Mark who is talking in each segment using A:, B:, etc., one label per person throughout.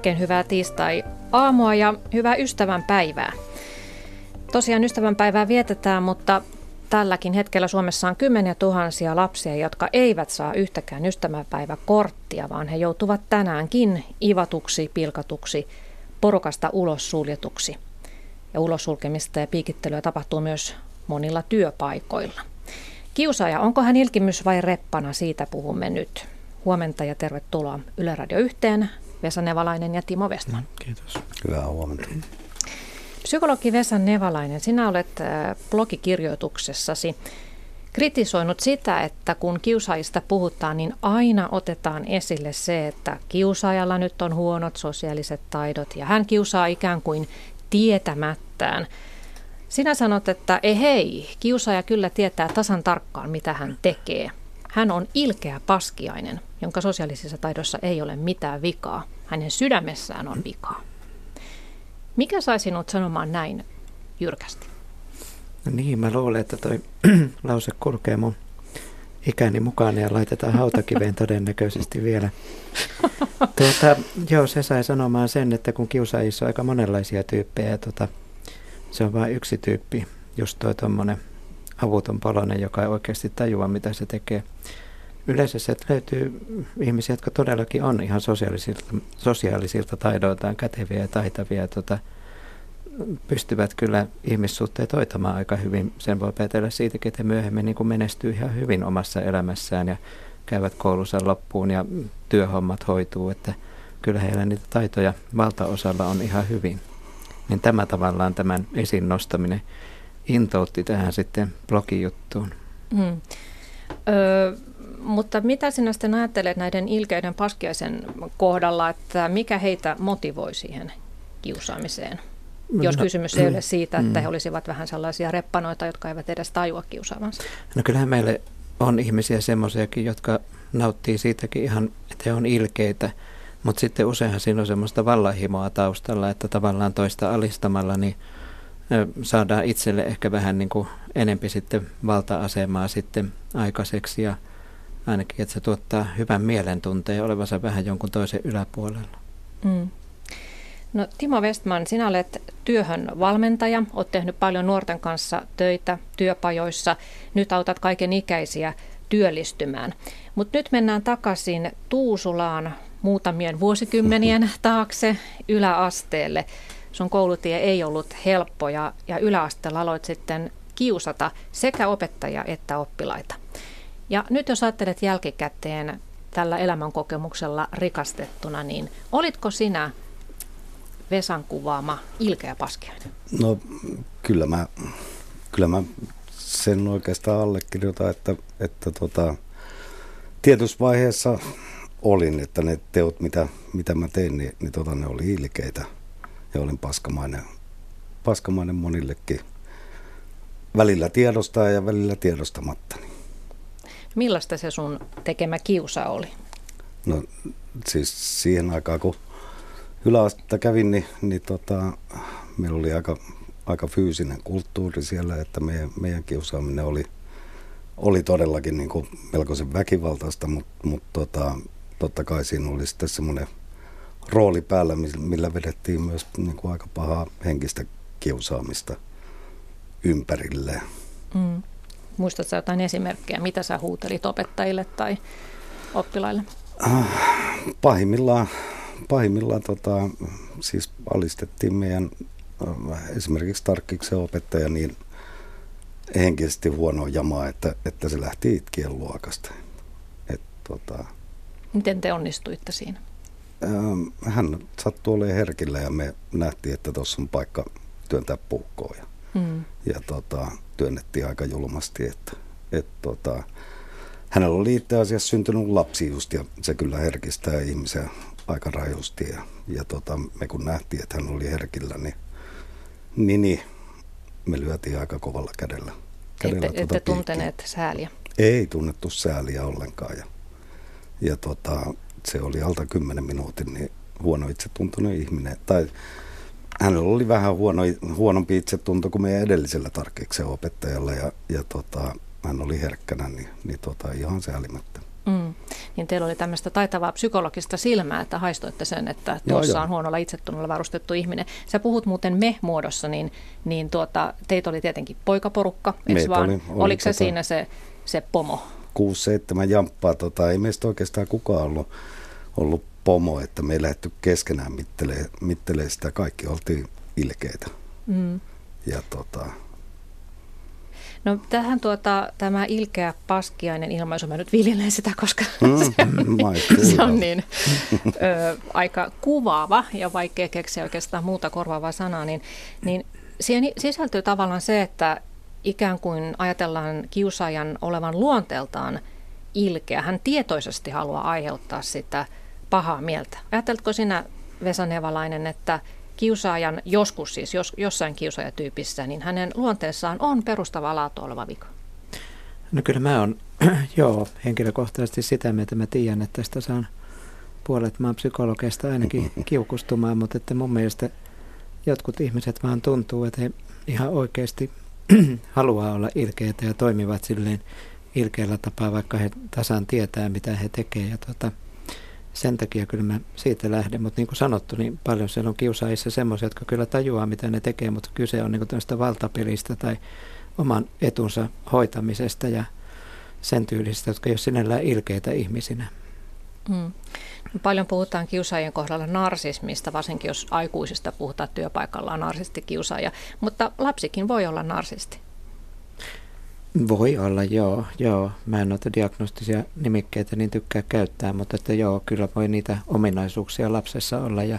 A: Oikein hyvää tiistai-aamua ja hyvää ystävänpäivää. Tosiaan ystävänpäivää vietetään, mutta tälläkin hetkellä Suomessa on kymmeniä tuhansia lapsia, jotka eivät saa yhtäkään ystävänpäiväkorttia, vaan he joutuvat tänäänkin ivatuksi, pilkatuksi, porukasta ulos suljetuksi. Ja ulos sulkemista ja piikittelyä tapahtuu myös monilla työpaikoilla. Kiusaaja, onko hän ilkimys vai reppana, siitä puhumme nyt. Huomenta ja tervetuloa Yle Radio yhteen. Vesa Nevalainen ja Timo Westman.
B: Kiitos.
C: Hyvää huomenta.
A: Psykologi Vesa Nevalainen, sinä olet äh, blogikirjoituksessasi kritisoinut sitä, että kun kiusaajista puhutaan, niin aina otetaan esille se, että kiusaajalla nyt on huonot sosiaaliset taidot ja hän kiusaa ikään kuin tietämättään. Sinä sanot, että ei hei, kiusaaja kyllä tietää tasan tarkkaan, mitä hän tekee. Hän on ilkeä paskiainen, jonka sosiaalisissa taidoissa ei ole mitään vikaa. Hänen sydämessään on vikaa. Mikä sai sinut sanomaan näin jyrkästi?
B: No niin, mä luulen, että toi lause kulkee mun ikäni mukaan ja laitetaan hautakiveen todennäköisesti vielä. Tuota, joo, se sai sanomaan sen, että kun kiusaajissa on aika monenlaisia tyyppejä, tuota, se on vain yksi tyyppi, just toi tuommoinen avuton polonen, joka ei oikeasti tajua, mitä se tekee. Yleensä se löytyy ihmisiä, jotka todellakin on ihan sosiaalisilta, sosiaalisilta taidoiltaan käteviä ja taitavia. Tota, pystyvät kyllä ihmissuhteet hoitamaan aika hyvin. Sen voi päätellä siitäkin, että myöhemmin niin menestyy ihan hyvin omassa elämässään ja käyvät koulunsa loppuun ja työhommat hoituu. Että kyllä heillä niitä taitoja valtaosalla on ihan hyvin. Niin tämä tavallaan tämän esiin nostaminen intoutti tähän sitten blogijuttuun. Hmm.
A: Öö, mutta mitä sinä sitten ajattelet näiden ilkeiden paskiaisen kohdalla, että mikä heitä motivoi siihen kiusaamiseen? Jos no, kysymys ei ole siitä, että mm. he olisivat vähän sellaisia reppanoita, jotka eivät edes tajua kiusaavansa.
B: No kyllähän meille on ihmisiä semmoisiakin, jotka nauttii siitäkin ihan, että he on ilkeitä. Mutta sitten useinhan siinä on semmoista vallanhimoa taustalla, että tavallaan toista alistamalla niin saadaan itselle ehkä vähän niin kuin enempi sitten valta-asemaa sitten aikaiseksi ja ainakin, että se tuottaa hyvän mielentunteen olevansa vähän jonkun toisen yläpuolella. Mm.
A: No Timo Westman, sinä olet työhön valmentaja, olet tehnyt paljon nuorten kanssa töitä työpajoissa, nyt autat kaiken ikäisiä työllistymään. Mutta nyt mennään takaisin Tuusulaan muutamien vuosikymmenien taakse yläasteelle. Sun koulutie ei ollut helppo ja, ja yläasteella aloit sitten kiusata sekä opettajia että oppilaita. Ja nyt jos ajattelet jälkikäteen tällä elämänkokemuksella rikastettuna, niin olitko sinä Vesan kuvaama ilkeä paskiainen?
C: No kyllä mä, kyllä mä sen oikeastaan allekirjoitan, että, että tota, tietyssä vaiheessa olin, että ne teot, mitä, mitä mä tein, niin, niin tota, ne oli ilkeitä ja olin paskamainen, paskamainen monillekin. Välillä tiedostaa ja välillä tiedostamatta.
A: Millaista se sun tekemä kiusa oli?
C: No siis siihen aikaan, kun yläastetta kävin, niin, niin tota, meillä oli aika, aika fyysinen kulttuuri siellä, että meidän, meidän kiusaaminen oli, oli todellakin niin kuin melkoisen väkivaltaista, mutta, mutta tota, totta kai siinä oli sitten semmoinen rooli päällä, millä vedettiin myös niin kuin aika pahaa henkistä kiusaamista ympärille. Mm.
A: Muistatko jotain esimerkkejä, mitä sä huutelit opettajille tai oppilaille? Äh,
C: pahimmillaan, pahimmillaan tota, siis alistettiin meidän äh, esimerkiksi Tarkkiksen opettaja niin henkisesti huono jamaa, että, että se lähti itkien luokasta. Et,
A: tota, Miten te onnistuitte siinä?
C: Hän sattui olemaan herkillä ja me nähtiin, että tuossa on paikka työntää puukkoa. Ja, mm. ja tota, työnnettiin aika julmasti. Että, et, tota, hänellä oli itse asiassa syntynyt lapsi just ja se kyllä herkistää ihmisiä aika rajusti. Ja, ja tota, me kun nähtiin, että hän oli herkillä, niin, niin, niin me lyötiin aika kovalla kädellä.
A: kädellä ette, tuota ette tunteneet sääliä?
C: Ei tunnettu sääliä ollenkaan. Ja, ja tota, se oli alta 10 minuutin, niin huono itsetuntoinen ihminen. Tai hänellä oli vähän huono, huonompi itsetunto kuin meidän edellisellä tarkkeeksen opettajalla ja, ja tota, hän oli herkkänä, niin, niin tota, ihan säälimättä. Mm.
A: niin teillä oli tämmöistä taitavaa psykologista silmää, että haistoitte sen, että tuossa on huonolla itsetunnolla varustettu ihminen. Sä puhut muuten me-muodossa, niin, niin tuota, teitä oli tietenkin poikaporukka, vaan? Oli, oli, Oliko se tota, siinä se, se pomo?
C: 6-7 jamppaa, tota, ei meistä oikeastaan kukaan ollut, ollut pomo, että me ei lähdetty keskenään mittelee, mittelee sitä. Kaikki oltiin ilkeitä. Mm. Ja tota,
A: No tähän tuota, tämä ilkeä paskiainen ilmaisu, mä nyt viljelen sitä, koska
C: mm,
A: se, se on niin ö, aika kuvaava ja vaikea keksiä oikeastaan muuta korvaavaa sanaa, niin, niin siihen sisältyy tavallaan se, että ikään kuin ajatellaan kiusaajan olevan luonteeltaan ilkeä. Hän tietoisesti haluaa aiheuttaa sitä pahaa mieltä. Ajatteletko sinä, Vesa Nevalainen, että kiusaajan, joskus siis jos, jossain kiusaajatyypissä, niin hänen luonteessaan on perustava laatu oleva vika?
B: No kyllä mä oon, joo, henkilökohtaisesti sitä mieltä mä tiedän, että tästä saan puolet maan psykologeista ainakin kiukustumaan, mutta että mun mielestä jotkut ihmiset vaan tuntuu, että he ihan oikeasti haluaa olla ilkeitä ja toimivat silleen ilkeällä tapaa, vaikka he tasan tietää, mitä he tekevät. Ja tota, sen takia kyllä mä siitä lähden, mutta niin kuin sanottu, niin paljon siellä on kiusaajissa semmoisia, jotka kyllä tajuaa, mitä ne tekee, mutta kyse on niin tämmöistä valtapelistä tai oman etunsa hoitamisesta ja sen tyylisistä, jotka ei ole sinällään ilkeitä ihmisinä. Mm.
A: Paljon puhutaan kiusaajien kohdalla narsismista, varsinkin jos aikuisista puhutaan työpaikalla on narsistikiusaaja, mutta lapsikin voi olla narsisti.
B: Voi olla, joo. joo. Mä en noita diagnostisia nimikkeitä niin tykkää käyttää, mutta että joo, kyllä voi niitä ominaisuuksia lapsessa olla ja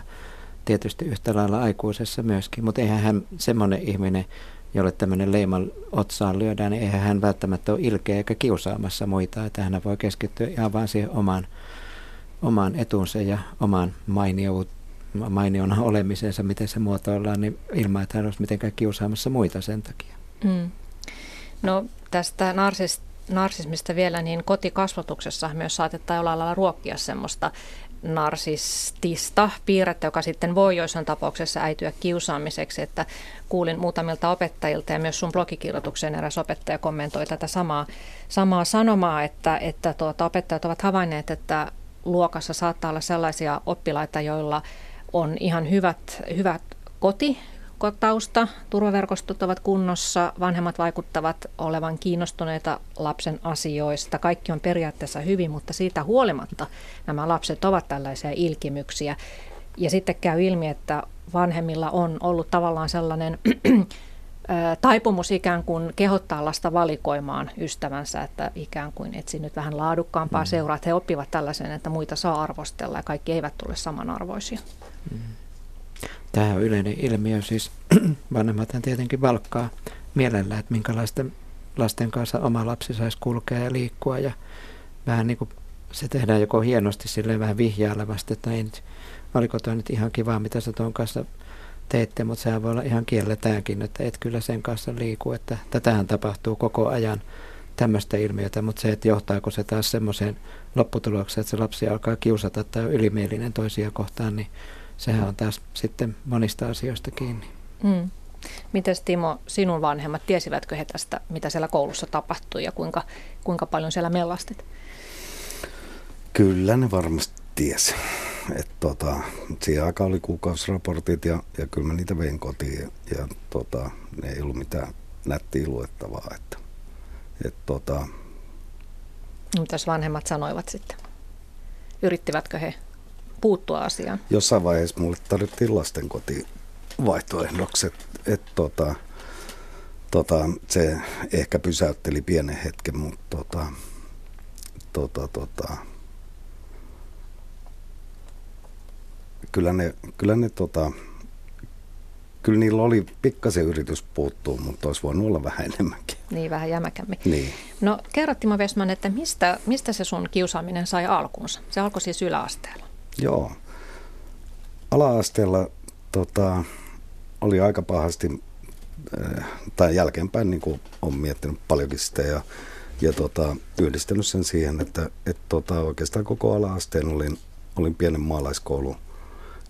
B: tietysti yhtä lailla aikuisessa myöskin. Mutta eihän hän semmoinen ihminen, jolle tämmöinen leiman otsaan lyödään, niin eihän hän välttämättä ole ilkeä eikä kiusaamassa muita. Että hän voi keskittyä ihan vaan siihen omaan, omaan etunsa ja omaan mainiona olemisensa, miten se muotoillaan, niin ilman, että hän olisi mitenkään kiusaamassa muita sen takia. Mm.
A: No tästä narsis, narsismista vielä, niin kotikasvatuksessa myös saatetaan olla lailla ruokkia semmoista narsistista piirrettä, joka sitten voi joissain tapauksessa äityä kiusaamiseksi. Että kuulin muutamilta opettajilta ja myös sun blogikirjoitukseen eräs opettaja kommentoi tätä samaa, samaa sanomaa, että, että tuota, opettajat ovat havainneet, että luokassa saattaa olla sellaisia oppilaita, joilla on ihan hyvät, hyvät koti, tausta, turvaverkostot ovat kunnossa, vanhemmat vaikuttavat olevan kiinnostuneita lapsen asioista. Kaikki on periaatteessa hyvin, mutta siitä huolimatta nämä lapset ovat tällaisia ilkimyksiä. Ja sitten käy ilmi, että vanhemmilla on ollut tavallaan sellainen taipumus ikään kuin kehottaa lasta valikoimaan ystävänsä, että ikään kuin etsi nyt vähän laadukkaampaa mm. seuraa, että he oppivat tällaisen, että muita saa arvostella ja kaikki eivät tule samanarvoisia. Mm.
B: Tämä on yleinen ilmiö, siis vanhemmathan tietenkin valkkaa mielellä, että minkälaisten lasten kanssa oma lapsi saisi kulkea ja liikkua ja vähän niin kuin se tehdään joko hienosti silleen vähän vihjailevasti, että ei nyt, oliko toi nyt ihan kiva, mitä sä tuon kanssa teette, mutta sehän voi olla ihan kielletäänkin, että et kyllä sen kanssa liiku, että tätähän tapahtuu koko ajan tämmöistä ilmiötä, mutta se, että johtaako se taas semmoiseen lopputulokseen, että se lapsi alkaa kiusata tai on ylimielinen toisia kohtaan, niin sehän on taas sitten monista asioista kiinni. Mm.
A: Mites Timo, sinun vanhemmat, tiesivätkö he tästä, mitä siellä koulussa tapahtui ja kuinka, kuinka paljon siellä mellastit?
C: Kyllä ne varmasti tiesi. Et tota, siihen aikaan oli kuukausiraportit ja, ja kyllä mä niitä vein kotiin ja, ja tota, ne ei ollut mitään nättiä luettavaa. Että, et tota,
A: Mitäs vanhemmat sanoivat sitten? Yrittivätkö he puuttua asiaan?
C: Jossain vaiheessa mulle tarvittiin lastenkoti vaihtoehdoksi, että et, tota, tota, se ehkä pysäytteli pienen hetken, mutta tota, tota, tota, kyllä ne, kyllä ne tota, kyllä niillä oli pikkasen yritys puuttua, mutta olisi voinut olla vähän enemmänkin.
A: Niin, vähän jämäkämmin.
C: Niin.
A: No kerro Timo Westman, että mistä, mistä se sun kiusaaminen sai alkunsa? Se alkoi siis yläasteella.
C: Joo. Ala-asteella tota, oli aika pahasti, äh, tai jälkeenpäin niin kuin olen miettinyt paljonkin sitä ja, ja tota, yhdistänyt sen siihen, että et, tota, oikeastaan koko ala-asteen olin, olin pienen maalaiskoulun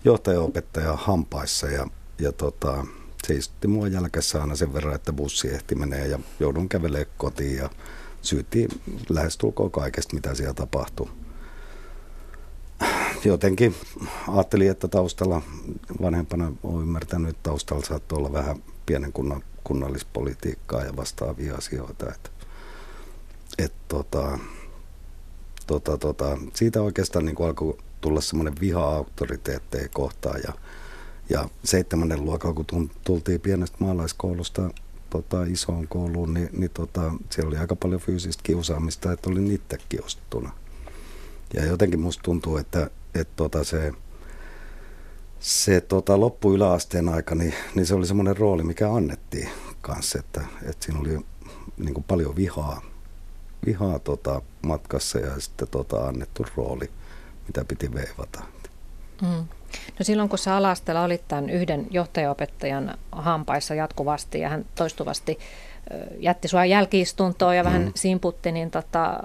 C: johtaja-opettaja hampaissa ja, ja tota, se istutti mua jälkessä aina sen verran, että bussi ehti menee ja joudun kävelemään kotiin ja syytti lähestulkoon kaikesta, mitä siellä tapahtui. jotenkin ajattelin, että taustalla vanhempana olen ymmärtänyt, että taustalla saattoi olla vähän pienen kunnan, kunnallispolitiikkaa ja vastaavia asioita. Että, et, tota, tota, tota, siitä oikeastaan niin alkoi tulla semmoinen viha auktoriteetteja kohtaan ja, ja seitsemännen luokalla, kun tultiin pienestä maalaiskoulusta tota, isoon kouluun, niin, niin tota, siellä oli aika paljon fyysistä kiusaamista, että olin itse kiusattuna. Ja jotenkin musta tuntuu, että, että tota se, se tota, loppu yläasteen aika, niin, niin se oli semmoinen rooli, mikä annettiin kanssa, että, että siinä oli niin paljon vihaa, vihaa tota, matkassa ja sitten tota, annettu rooli, mitä piti veivata.
A: Mm. No silloin kun sä alastella olit tämän yhden johtajaopettajan hampaissa jatkuvasti ja hän toistuvasti jätti sua jälkiistuntoon ja vähän mm. simputti, niin tota,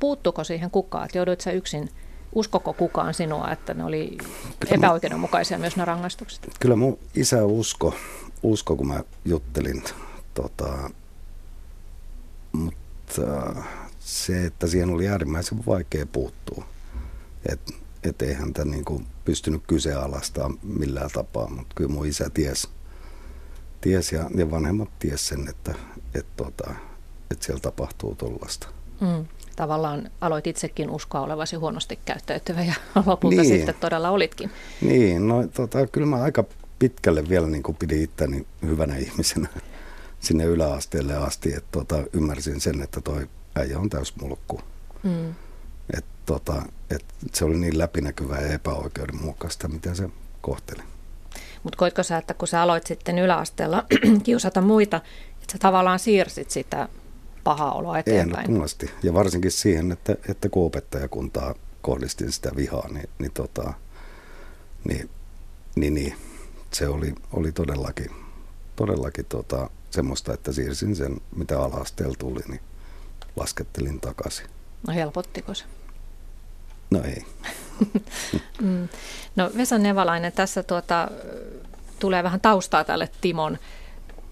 A: puuttuko siihen kukaan? Että joudut sä yksin, uskoko kukaan sinua, että ne oli epäoikeudenmukaisia myös nämä rangaistukset?
C: Kyllä mun isä usko, usko kun mä juttelin, tota, mutta se, että siihen oli äärimmäisen vaikea puuttua. Että et eihän tämä niinku pystynyt kyseenalaistamaan millään tapaa, mutta kyllä mun isä ties, ties ja, ja vanhemmat ties sen, että et tota, et siellä tapahtuu tuollaista.
A: Mm. Tavallaan aloit itsekin uskoa olevasi huonosti käyttäytyvä ja lopulta niin. sitten todella olitkin.
C: Niin, no tota, kyllä mä aika pitkälle vielä niin pidin itteni hyvänä ihmisenä sinne yläasteelle asti, että tota, ymmärsin sen, että toi äijä on täysmulkku. Mm. Tota, et se oli niin läpinäkyvää ja epäoikeudenmukaista, miten se kohteli.
A: Mutta koitko sä, että kun sä aloit sitten yläasteella kiusata muita, että sä tavallaan siirsit sitä pahaa oloa eteenpäin?
C: Ehdottomasti. Ja varsinkin siihen, että, että kun opettajakuntaa kohdistin sitä vihaa, niin, niin, tota, niin, niin, niin se oli, oli todellakin, todellakin tota, semmoista, että siirsin sen, mitä alasteella tuli, niin laskettelin takaisin.
A: No helpottiko se?
C: No ei.
A: mm. No Vesa Nevalainen, tässä tuota, tulee vähän taustaa tälle Timon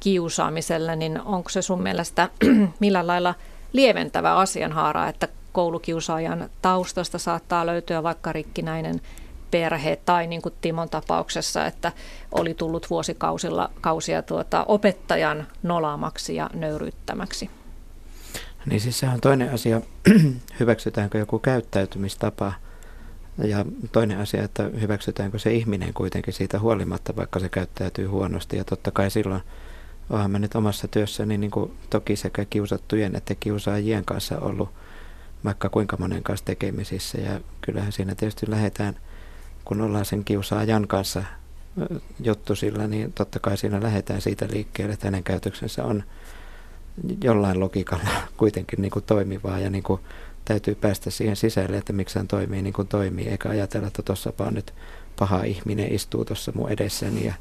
A: kiusaamiselle, niin onko se sun mielestä millä lailla lieventävä asianhaara, että koulukiusaajan taustasta saattaa löytyä vaikka rikkinäinen perhe tai niin kuin Timon tapauksessa, että oli tullut vuosikausilla kausia tuota, opettajan nolaamaksi ja nöyryttämäksi?
B: Niin siis se on toinen asia, hyväksytäänkö joku käyttäytymistapa ja toinen asia, että hyväksytäänkö se ihminen kuitenkin siitä huolimatta, vaikka se käyttäytyy huonosti. Ja totta kai silloin onhan mä nyt omassa työssäni niin kuin toki sekä kiusattujen että kiusaajien kanssa ollut vaikka kuinka monen kanssa tekemisissä. Ja kyllähän siinä tietysti lähdetään, kun ollaan sen kiusaajan kanssa juttu sillä, niin totta kai siinä lähdetään siitä liikkeelle, että hänen käytöksensä on jollain logiikalla kuitenkin niin kuin toimivaa ja niin kuin täytyy päästä siihen sisälle, että miksi hän toimii niin kuin toimii, eikä ajatella, että tuossa vaan nyt paha ihminen istuu tuossa mun edessäni ja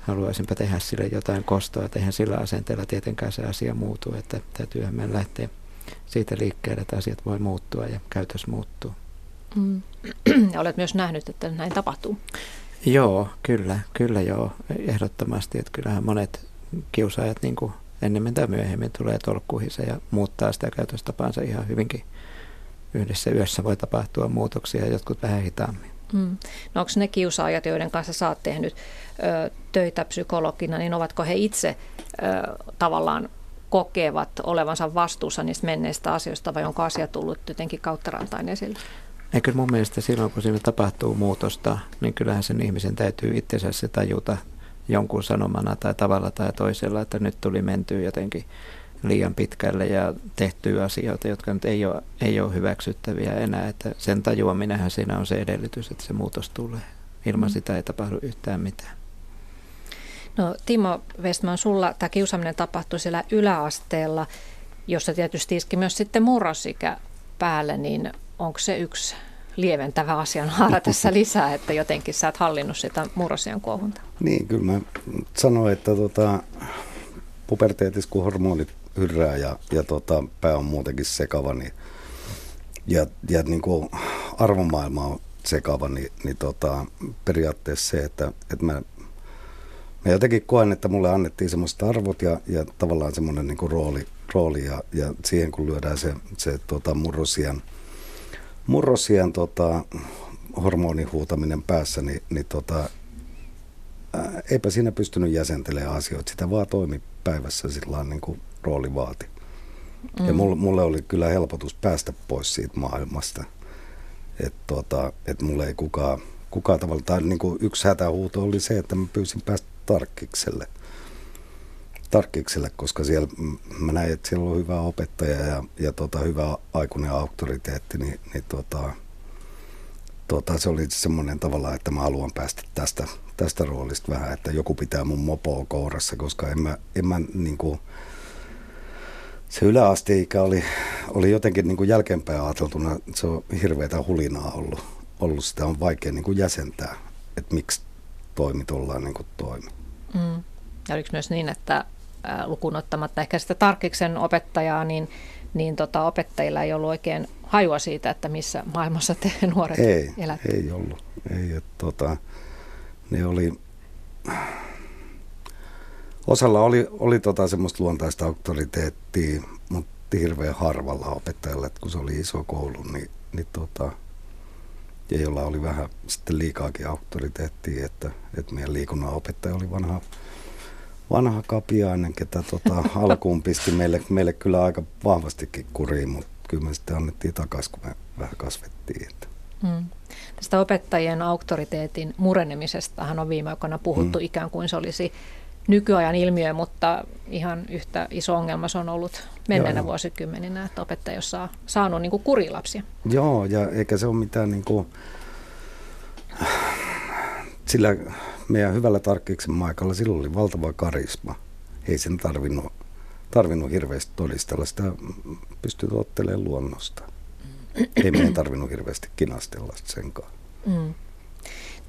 B: haluaisinpa tehdä sille jotain kostoa. Että eihän sillä asenteella tietenkään se asia muutu, että täytyyhän meidän lähteä siitä liikkeelle, että asiat voi muuttua ja käytös muuttuu.
A: Mm. Ja olet myös nähnyt, että näin tapahtuu.
B: Joo, kyllä, kyllä joo, ehdottomasti. Että kyllähän monet kiusaajat niin kuin ennemmin tai myöhemmin tulee tolkkuihinsa ja muuttaa sitä käytöstapaansa ihan hyvinkin. Yhdessä yössä voi tapahtua muutoksia, jotkut vähän hitaammin.
A: Mm. No onko ne kiusaajat, joiden kanssa sä oot tehnyt ö, töitä psykologina, niin ovatko he itse ö, tavallaan kokevat olevansa vastuussa niistä menneistä asioista vai onko asia tullut jotenkin kautta rantain esille?
B: Eikö mun mielestä silloin, kun siinä tapahtuu muutosta, niin kyllähän sen ihmisen täytyy itsensä se tajuta jonkun sanomana tai tavalla tai toisella, että nyt tuli mentyä jotenkin liian pitkälle ja tehtyä asioita, jotka nyt ei ole, ei ole hyväksyttäviä enää. Että sen tajuaminenhän siinä on se edellytys, että se muutos tulee. Ilman mm. sitä ei tapahdu yhtään mitään.
A: No Timo Westman, sulla tämä kiusaaminen tapahtui siellä yläasteella, jossa tietysti iski myös sitten murrosikä päälle, niin onko se yksi lieventävä asianhaara tässä lisää, että jotenkin sä et hallinnut sitä murrosien kuohunta.
C: Niin, kyllä mä sanoin, että tota, puberteetis kun hormonit hyrrää ja, ja tota, pää on muutenkin sekava, niin, ja, ja niin kuin arvomaailma on sekava, niin, niin tota, periaatteessa se, että, että mä, mä jotenkin koen, että mulle annettiin semmoiset arvot ja, ja tavallaan semmoinen niin rooli, rooli ja, ja siihen kun lyödään se, se tota, murrosien – murrosien tota, hormonihuutaminen päässä, niin, niin tota, ää, eipä siinä pystynyt jäsentelemään asioita. Sitä vaan toimi päivässä sillä niin kuin rooli vaati. Mm. Ja mulle, mulle oli kyllä helpotus päästä pois siitä maailmasta. Että tota, et mulle ei kukaan, kukaan tavalla, tai niin kuin yksi hätähuuto oli se, että mä pyysin päästä tarkkikselle. Tarkkikselle, koska siellä mä näin, että siellä on hyvä opettaja ja, ja tota, hyvä aikuinen auktoriteetti, niin, niin tota, tota, se oli semmoinen tavalla, että mä haluan päästä tästä, tästä roolista vähän, että joku pitää mun mopoa kourassa, koska en mä, en mä niin kuin, se yläasteikä oli, oli jotenkin niin kuin jälkeenpäin ajateltuna, se on hirveätä hulinaa ollut. ollut. Sitä on vaikea niin kuin jäsentää, että miksi toimi tuollain niin kuin toimi.
A: Mm. Ja oliko myös niin, että lukuun ottamatta ehkä sitä Tarkiksen opettajaa, niin, niin tota, opettajilla ei ollut oikein hajua siitä, että missä maailmassa te nuoret
C: ei,
A: elätte?
C: Ei ollut. Ei, että, tota, ne oli, osalla oli, oli tota semmoista luontaista auktoriteettia, mutta hirveän harvalla opettajalla, että kun se oli iso koulu, niin, niin tota, ja jolla oli vähän sitten liikaakin auktoriteettia, että, että meidän liikunnan opettaja oli vanha, vanha kapiainen, ketä tota, alkuun pisti meille, meille kyllä aika vahvastikin kuriin, mutta kyllä me sitten annettiin takaisin, kun me vähän kasvettiin. Että.
A: Mm. Tästä opettajien auktoriteetin murenemisestahan on viime aikoina puhuttu mm. ikään kuin se olisi nykyajan ilmiö, mutta ihan yhtä iso ongelma se on ollut menneenä joo, vuosikymmeninä, että opettaja on saa, saanut niin kuin kurilapsia.
C: Joo, ja eikä se ole mitään niin kuin, sillä meidän hyvällä tarkkiksen maikalla silloin oli valtava karisma. Ei sen tarvinnut, tarvinnut hirveästi todistella, sitä pystyy ottelemaan luonnosta. Ei meidän tarvinnut hirveästi kinastella senkaan. Mm.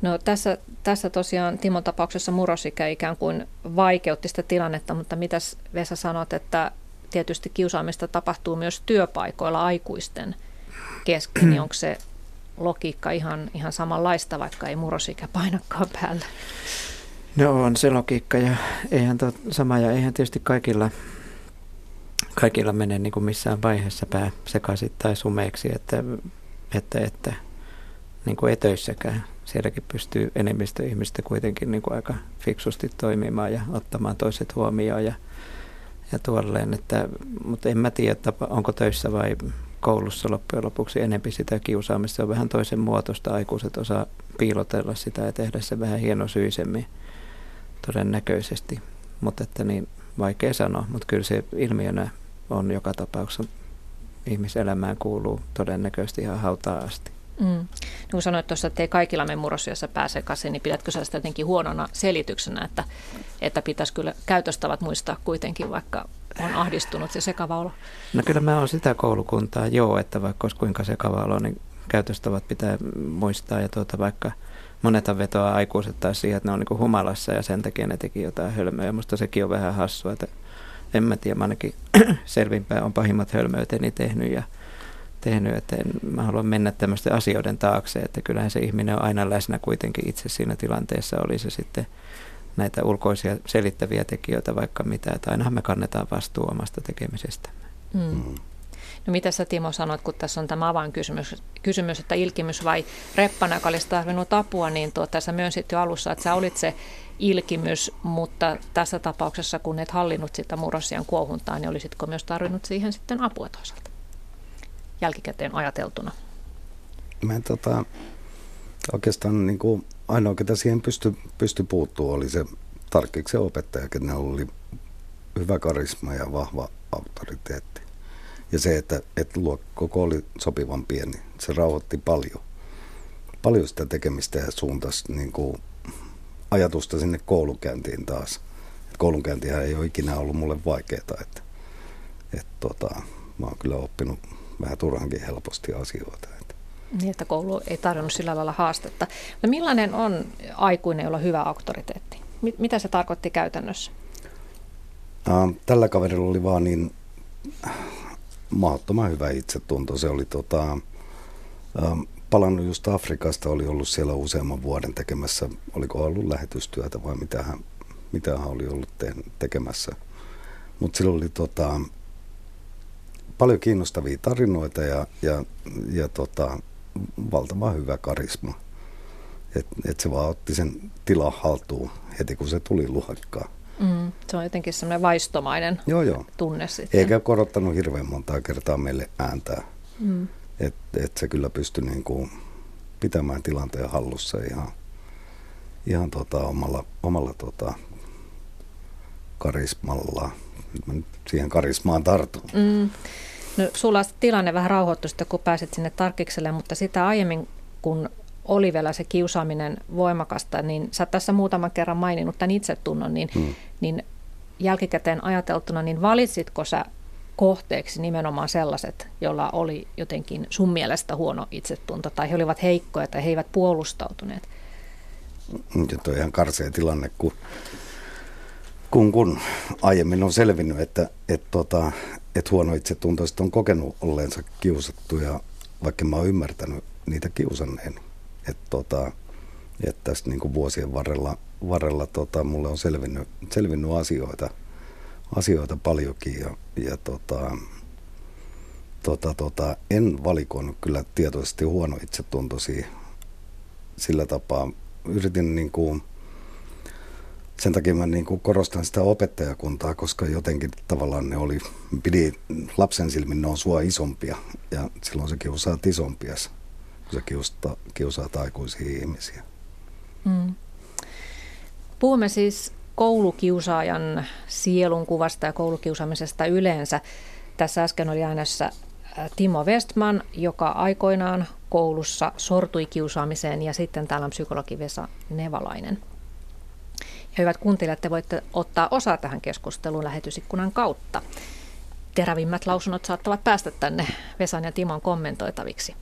A: No tässä, tässä tosiaan Timon tapauksessa murrosikä ikään kuin vaikeutti sitä tilannetta, mutta mitäs Vesa sanot, että tietysti kiusaamista tapahtuu myös työpaikoilla aikuisten kesken, niin onko se logiikka ihan, ihan samanlaista, vaikka ei murrosikä painakaan päällä?
B: No on se logiikka ja eihän to, sama ja eihän tietysti kaikilla, kaikilla mene niin kuin missään vaiheessa pää sekaisin tai sumeeksi, että, että, että niin kuin etöissäkään sielläkin pystyy enemmistö ihmistä kuitenkin niin kuin aika fiksusti toimimaan ja ottamaan toiset huomioon ja, ja tuolleen. Että, mutta en mä tiedä, onko töissä vai koulussa loppujen lopuksi enempi sitä kiusaamista. Se on vähän toisen muotoista. Aikuiset osaa piilotella sitä ja tehdä se vähän hienosyisemmin todennäköisesti. Mutta että niin vaikea sanoa, mutta kyllä se ilmiönä on joka tapauksessa ihmiselämään kuuluu todennäköisesti ihan hautaa asti. Mm. Niin
A: kuin sanoit tuossa, että ei kaikilla me murrosyössä pääse sekaisin, niin pidätkö sä sitä jotenkin huonona selityksenä, että, että pitäisi kyllä käytöstavat muistaa kuitenkin, vaikka on ahdistunut ja sekava olo?
B: No kyllä mä oon sitä koulukuntaa, joo, että vaikka olisi kuinka sekava olo, niin käytöstavat pitää muistaa ja tuota, vaikka moneta vetoa aikuiset taas siihen, että ne on niin humalassa ja sen takia ne teki jotain hölmöä. Musta sekin on vähän hassua, että en mä tiedä, mä ainakin selvinpäin on pahimmat hölmöyteni tehnyt ja tehnyt, että en, mä haluan mennä tämmöisten asioiden taakse, että kyllähän se ihminen on aina läsnä kuitenkin itse siinä tilanteessa, oli se sitten näitä ulkoisia selittäviä tekijöitä vaikka mitä, että ainahan me kannetaan vastuu omasta tekemisestämme. Mm.
A: No mitä sä Timo sanoit, kun tässä on tämä avainkysymys, kysymys, että ilkimys vai reppana, joka olisi tarvinnut apua, niin tuota, sä myönsit jo alussa, että sä olit se ilkimys, mutta tässä tapauksessa, kun et hallinnut sitä murrosian kuohuntaa, niin olisitko myös tarvinnut siihen sitten apua toisaalta? jälkikäteen ajateltuna?
C: Mä tota, oikeastaan niin kuin ainoa, ketä siihen pysty, pysty puuttuu, oli se tarkkiksen opettaja, kenellä oli hyvä karisma ja vahva autoriteetti. Ja se, että, että koko oli sopivan pieni, se rauhoitti paljon. Paljon sitä tekemistä ja suuntasi niin kuin ajatusta sinne koulunkäyntiin taas. koulunkäyntihän ei ole ikinä ollut mulle vaikeaa, että, että tota, mä oon kyllä oppinut vähän turhankin helposti asioita.
A: Niin, että koulu ei tarjonnut sillä lailla haastetta. No millainen on aikuinen, jolla on hyvä auktoriteetti? Mitä se tarkoitti käytännössä?
C: tällä kaverilla oli vaan niin mahdottoman hyvä itsetunto. Se oli tota, palannut just Afrikasta, oli ollut siellä useamman vuoden tekemässä, oliko ollut lähetystyötä vai mitä hän, mitä hän oli ollut te- tekemässä. Mutta sillä oli tota, paljon kiinnostavia tarinoita ja, ja, ja tota, valtavan hyvä karisma. Että et se vaan otti sen tilan haltuun heti, kun se tuli luokkaan.
A: Mm, se on jotenkin semmoinen vaistomainen joo, joo. tunne sitten.
C: Eikä korottanut hirveän montaa kertaa meille ääntää. Mm. Että et se kyllä pystyi niinku pitämään tilanteen hallussa ihan, ihan tota omalla, omalla tota karismalla. Nyt mä nyt siihen karismaan tartun. Mm.
A: No, sulla tilanne vähän rauhoittui sitten, kun pääsit sinne tarkikselle, mutta sitä aiemmin, kun oli vielä se kiusaaminen voimakasta, niin sä tässä muutaman kerran maininnut tämän itsetunnon, niin, hmm. niin jälkikäteen ajateltuna, niin valitsitko sä kohteeksi nimenomaan sellaiset, joilla oli jotenkin sun mielestä huono itsetunto, tai he olivat heikkoja, tai he eivät puolustautuneet?
C: Ja toi ihan karsea tilanne, kun, kun, kun aiemmin on selvinnyt, että, että, tota, että huono itsetuntoiset on kokenut olleensa kiusattuja, vaikka mä oon ymmärtänyt niitä kiusanneeni. Että tota, että tästä niin kuin vuosien varrella, varrella tota, mulle on selvinnyt, selvinnyt asioita, asioita paljonkin ja, ja tota, tota, tota, en valikoinut kyllä tietoisesti huono itsetuntoisia sillä tapaa. Yritin niin kuin, sen takia mä niin kuin korostan sitä opettajakuntaa, koska jotenkin tavallaan ne oli, pidi lapsen silmin ne on sua isompia ja silloin se kiusaat isompia kun se kiusaa, kiusaa aikuisia ihmisiä. Mm.
A: Puhumme siis koulukiusaajan sielunkuvasta ja koulukiusaamisesta yleensä. Tässä äsken oli äänessä äh, Timo Westman, joka aikoinaan koulussa sortui kiusaamiseen ja sitten täällä on psykologi Vesa Nevalainen. Ja hyvät kuuntelijat, te voitte ottaa osaa tähän keskusteluun lähetysikkunan kautta. Terävimmät lausunnot saattavat päästä tänne Vesan ja Timon kommentoitaviksi.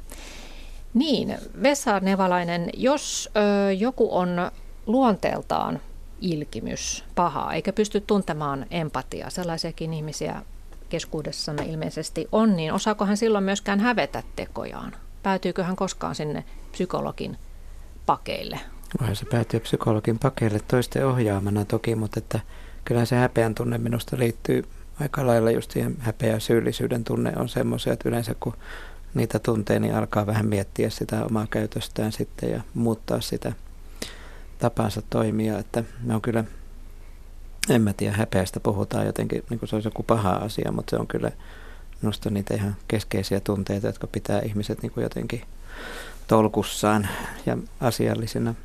A: Niin, Vesa Nevalainen, jos ö, joku on luonteeltaan ilkimys, paha, eikä pysty tuntemaan empatiaa, sellaisiakin ihmisiä keskuudessamme ilmeisesti on, niin osaako hän silloin myöskään hävetä tekojaan? Päätyykö hän koskaan sinne psykologin pakeille?
B: Voihan se päätyä psykologin pakeille toisten ohjaamana toki, mutta että kyllä se häpeän tunne minusta liittyy aika lailla just siihen häpeä ja syyllisyyden tunne on semmoisia, että yleensä kun niitä tuntee, niin alkaa vähän miettiä sitä omaa käytöstään sitten ja muuttaa sitä tapansa toimia. Että ne on kyllä, en mä tiedä, häpeästä puhutaan jotenkin, niin kuin se olisi joku paha asia, mutta se on kyllä minusta niitä ihan keskeisiä tunteita, jotka pitää ihmiset niin kuin jotenkin tolkussaan ja asiallisina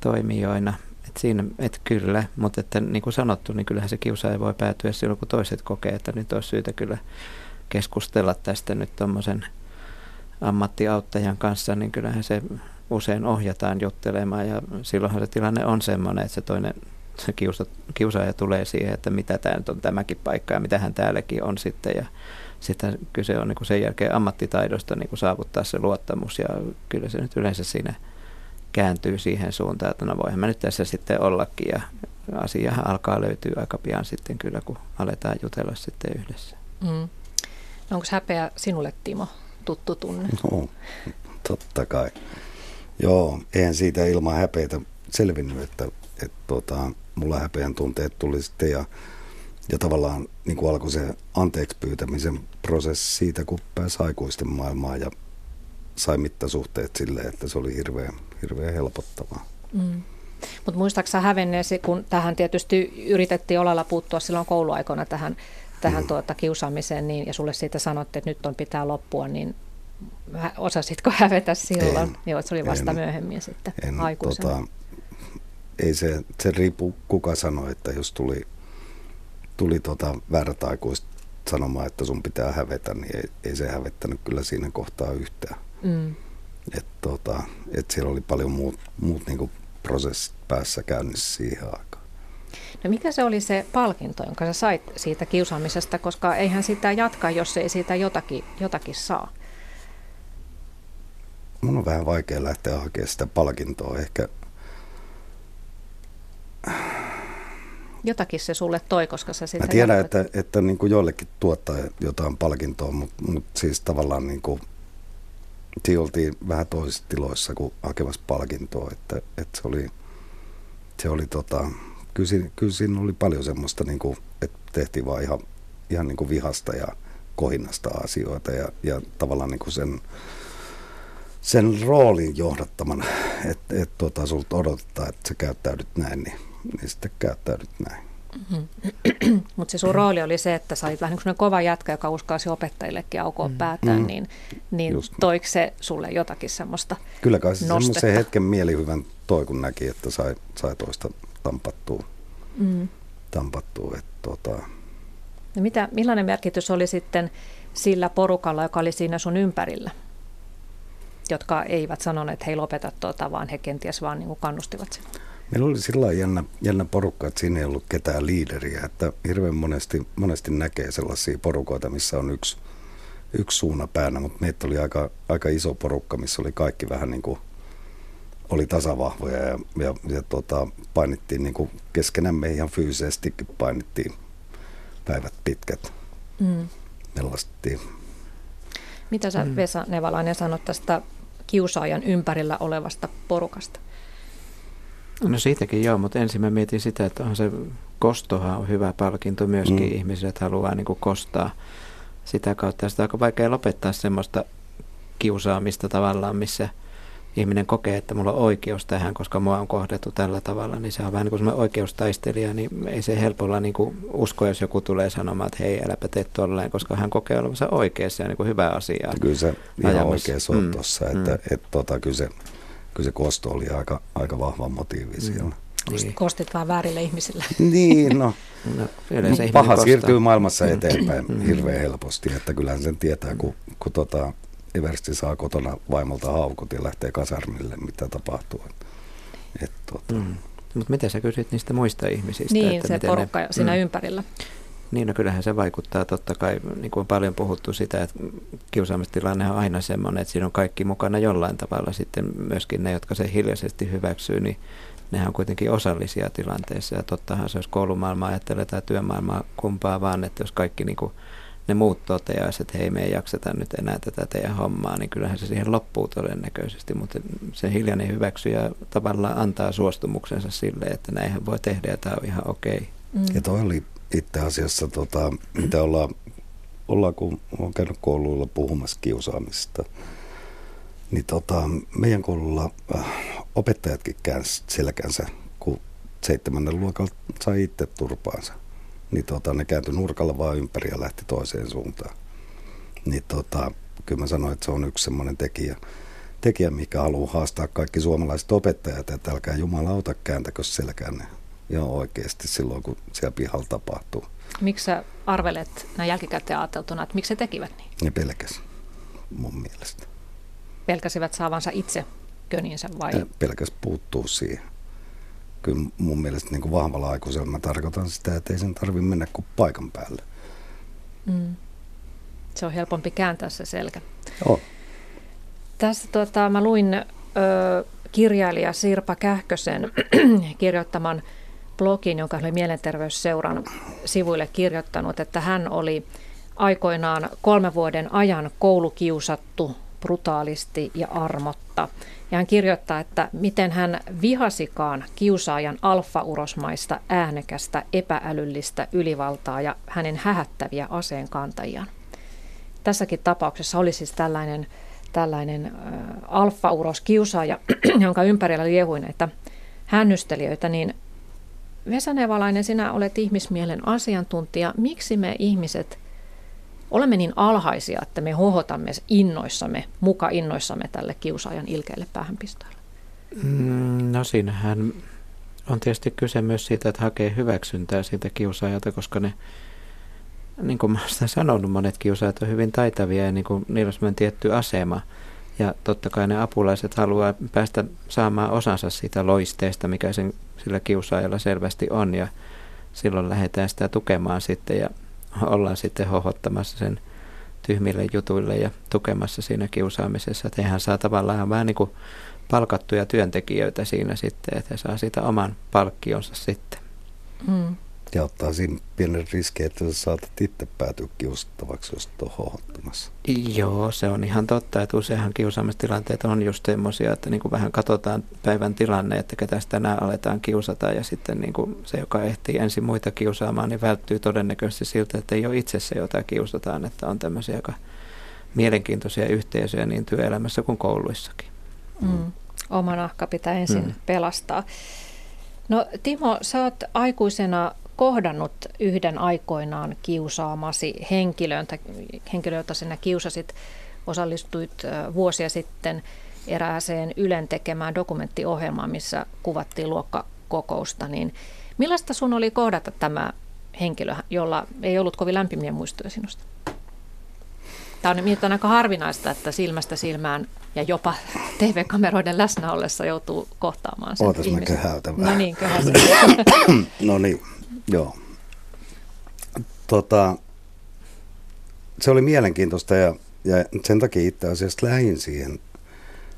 B: toimijoina. Et siinä, et kyllä, mutta että niin kuin sanottu, niin kyllähän se kiusaaja voi päätyä silloin, kun toiset kokee, että nyt olisi syytä kyllä keskustella tästä nyt tuommoisen ammattiauttajan kanssa, niin kyllähän se usein ohjataan juttelemaan ja silloinhan se tilanne on semmoinen, että se toinen se kiusa, kiusaaja tulee siihen, että mitä tämä nyt on tämäkin paikka ja mitähän täälläkin on sitten ja sitten kyse on niin sen jälkeen ammattitaidosta niin saavuttaa se luottamus ja kyllä se nyt yleensä siinä kääntyy siihen suuntaan, että no voihan mä nyt tässä sitten ollakin ja asia alkaa löytyä aika pian sitten kyllä, kun aletaan jutella sitten yhdessä. Mm.
A: Onko häpeä sinulle, Timo, tuttu tunne?
C: No, totta kai. Joo, eihän siitä ilman häpeitä selvinnyt, että, että tota, mulla häpeän tunteet tuli sitten ja, ja tavallaan niin kuin alkoi se anteeksi pyytämisen prosessi siitä, kun pääsi aikuisten maailmaan ja sai mittasuhteet silleen, että se oli hirveän, hirveän helpottavaa. Mm.
A: Mutta muistaaksä hävenneesi, kun tähän tietysti yritettiin olalla puuttua silloin kouluaikoina tähän tähän mm. tuota, kiusaamiseen niin, ja sulle siitä sanottiin, että nyt on pitää loppua, niin osasitko hävetä silloin? En, Joo, se oli vasta en, myöhemmin sitten en, aikuisena. Tota,
C: ei se, se riipu kuka sanoi, että jos tuli, tuli tota väärät aikuista sanomaan, että sun pitää hävetä, niin ei, ei se hävettänyt kyllä siinä kohtaa yhtään. Mm. Et tota, et siellä oli paljon muut, muut niinku prosessit päässä käynnissä siihen aikaan.
A: No mikä se oli se palkinto, jonka sä sait siitä kiusaamisesta, koska eihän sitä jatka, jos ei siitä jotakin, jotakin saa?
C: Mun on vähän vaikea lähteä hakemaan sitä palkintoa. Ehkä
A: jotakin se sulle toi, koska sä sitä
C: Mä tiedän, jatkat. että, että niin kuin joillekin tuottaa jotain palkintoa, mutta, mutta siis tavallaan niin kuin, oltiin vähän toisissa tiloissa kuin hakemassa palkintoa, että, että se oli, se oli tota, kyllä, siinä, kyllä siinä oli paljon semmoista, niin kuin, että tehtiin vaan ihan, ihan niin kuin vihasta ja kohinnasta asioita ja, ja tavallaan niin kuin sen sen roolin johdattamana, että et, tota, sulta odotetaan, että sä käyttäydyt näin, niin, niin sitten käyttäydyt näin.
A: Mm-hmm. Mutta se sun rooli oli se, että sä olit vähän niin kova jätkä, joka uskalsi opettajillekin aukoa mm. päätään, mm. niin, niin toiko se sulle jotakin semmoista
C: Kyllä kai se semmoisen hetken mielihyvän toi, kun näki, että sai, sai toista tampattua. Mm. tampattua että tota...
A: no mitä, millainen merkitys oli sitten sillä porukalla, joka oli siinä sun ympärillä? jotka eivät sanoneet, että hei lopeta tuota, vaan he kenties vaan niin kannustivat sinua?
C: Meillä oli sillä jännä, jännä porukka, että siinä ei ollut ketään liideriä, että hirveän monesti, monesti näkee sellaisia porukoita, missä on yksi, yksi suuna päänä, mutta meitä oli aika, aika iso porukka, missä oli kaikki vähän niin kuin, oli tasavahvoja ja, ja, ja tota, painittiin niin kuin keskenämme ihan fyysisestikin painittiin päivät pitkät. Mm.
A: Mitä sä mm. Vesa Nevalainen sanot tästä kiusaajan ympärillä olevasta porukasta?
B: No siitäkin joo, mutta ensin mä mietin sitä, että on se kostohan on hyvä palkinto myöskin. Mm. Ihmiset haluaa niin kuin kostaa sitä kautta. Ja sitä on aika vaikea lopettaa semmoista kiusaamista tavallaan, missä ihminen kokee, että mulla on oikeus tähän, koska mua on kohdettu tällä tavalla, niin se on vähän niin kuin oikeustaistelija, niin ei se helpolla niin kuin usko, jos joku tulee sanomaan, että hei, äläpä tee tolleen, koska hän kokee olevansa oikeassa ja niin kuin hyvä asia.
C: Kyllä se ihan oikeassa on mm. tuossa, että mm. et, tota, kyllä, se, kyllä se kosto oli aika, aika vahva motiivi mm. siellä.
A: Niin. Kostit vaan väärille ihmisille.
C: Niin, no. no paha siirtyy maailmassa mm. eteenpäin mm. hirveän helposti, että kyllähän sen tietää, kun, kun tota, Eversti saa kotona vaimolta haukut ja lähtee kasarmille, mitä tapahtuu.
B: Et, tuota. mm. Mutta miten sä kysyt niistä muista ihmisistä?
A: Niin, että se porukka ne, siinä mm. ympärillä.
B: Niin, no kyllähän se vaikuttaa totta kai, niin kuin on paljon puhuttu sitä, että kiusaamistilanne on aina semmoinen, että siinä on kaikki mukana jollain tavalla. Sitten myöskin ne, jotka se hiljaisesti hyväksyy, niin nehän on kuitenkin osallisia tilanteessa. Ja tottahan se, jos koulumaailmaa ajattelee tai työmaailmaa kumpaa vaan, että jos kaikki niin kuin ne muut toteaisivat, että hei me ei jakseta nyt enää tätä teidän hommaa, niin kyllähän se siihen loppuu todennäköisesti, mutta se hiljainen hyväksyjä tavallaan antaa suostumuksensa sille, että näinhän voi tehdä ja tämä on ihan okei. Okay.
C: Mm. Ja toi oli itse asiassa, tota, mitä ollaan, ollaan kun olen käynyt kouluilla puhumassa kiusaamista, niin tota, meidän koululla äh, opettajatkin käänsi selkänsä, kun seitsemännen luokalla sai itse turpaansa niin tota, ne kääntyi nurkalla vaan ympäri ja lähti toiseen suuntaan. Niin tota, kyllä mä sanoin, että se on yksi semmoinen tekijä, tekijä, mikä haluaa haastaa kaikki suomalaiset opettajat, että älkää jumalauta kääntäkö selkänne ihan oikeasti silloin, kun siellä pihalla tapahtuu.
A: Miksi sä arvelet näin jälkikäteen ajateltuna, että miksi se tekivät niin?
C: Ne pelkäs, mun mielestä.
A: Pelkäsivät saavansa itse köninsä vai?
C: Ne pelkäs puuttuu siihen kyllä mun mielestä niin kuin vahvalla aikuisella mä tarkoitan sitä, että ei sen tarvitse mennä kuin paikan päälle. Mm.
A: Se on helpompi kääntää se selkä.
C: Joo.
A: Tässä tuota, mä luin ö, kirjailija Sirpa Kähkösen kirjoittaman blogin, jonka hän oli Mielenterveysseuran sivuille kirjoittanut, että hän oli aikoinaan kolme vuoden ajan koulukiusattu brutaalisti ja armotta. Ja hän kirjoittaa, että miten hän vihasikaan kiusaajan alfa-urosmaista äänekästä epäälyllistä ylivaltaa ja hänen hähättäviä aseenkantajiaan. Tässäkin tapauksessa oli siis tällainen, tällainen alfa-uros kiusaaja, jonka ympärillä liehui näitä hännystelijöitä, niin Vesa Nevalainen, sinä olet ihmismielen asiantuntija. Miksi me ihmiset – olemme niin alhaisia, että me hohotamme innoissamme, muka innoissamme tälle kiusaajan ilkeille päähänpistoille?
B: Mm, no siinähän on tietysti kyse myös siitä, että hakee hyväksyntää siitä kiusaajalta, koska ne, niin kuin mä olen sanonut, monet kiusaajat on hyvin taitavia ja niin kuin niillä on tietty asema. Ja totta kai ne apulaiset haluaa päästä saamaan osansa siitä loisteesta, mikä sen, sillä kiusaajalla selvästi on. Ja silloin lähdetään sitä tukemaan sitten. Ja ollaan sitten hohottamassa sen tyhmille jutuille ja tukemassa siinä kiusaamisessa. Että hehän saa tavallaan vähän niin kuin palkattuja työntekijöitä siinä sitten, että he saa siitä oman palkkionsa sitten. Mm
C: ja ottaa siinä pienen riskin, että sä saatat itse päätyä kiusattavaksi, jos on hohottamassa.
B: Joo, se on ihan totta, että useinhan kiusaamistilanteet on just semmoisia, että niin kuin vähän katsotaan päivän tilanne, että ketä tänään aletaan kiusata ja sitten niin kuin se, joka ehtii ensin muita kiusaamaan, niin välttyy todennäköisesti siltä, että ei ole itse se, jota kiusataan, että on tämmöisiä, joka mielenkiintoisia yhteisöjä niin työelämässä kuin kouluissakin.
A: Mm. Oma nahka pitää ensin mm. pelastaa. No Timo, sä oot aikuisena kohdannut yhden aikoinaan kiusaamasi henkilön, tai henkilö, jota sinä kiusasit, osallistuit vuosia sitten erääseen Ylen tekemään dokumenttiohjelmaan, missä kuvattiin luokkakokousta, niin millaista sun oli kohdata tämä henkilö, jolla ei ollut kovin lämpimiä muistoja sinusta? Tämä on nimittäin aika harvinaista, että silmästä silmään ja jopa TV-kameroiden läsnä ollessa joutuu kohtaamaan sen
C: Ootas ihmisen. mä köhäytän
A: vähän. No niin,
C: no niin, joo. Tota, se oli mielenkiintoista ja, ja sen takia itse asiassa lähin siihen,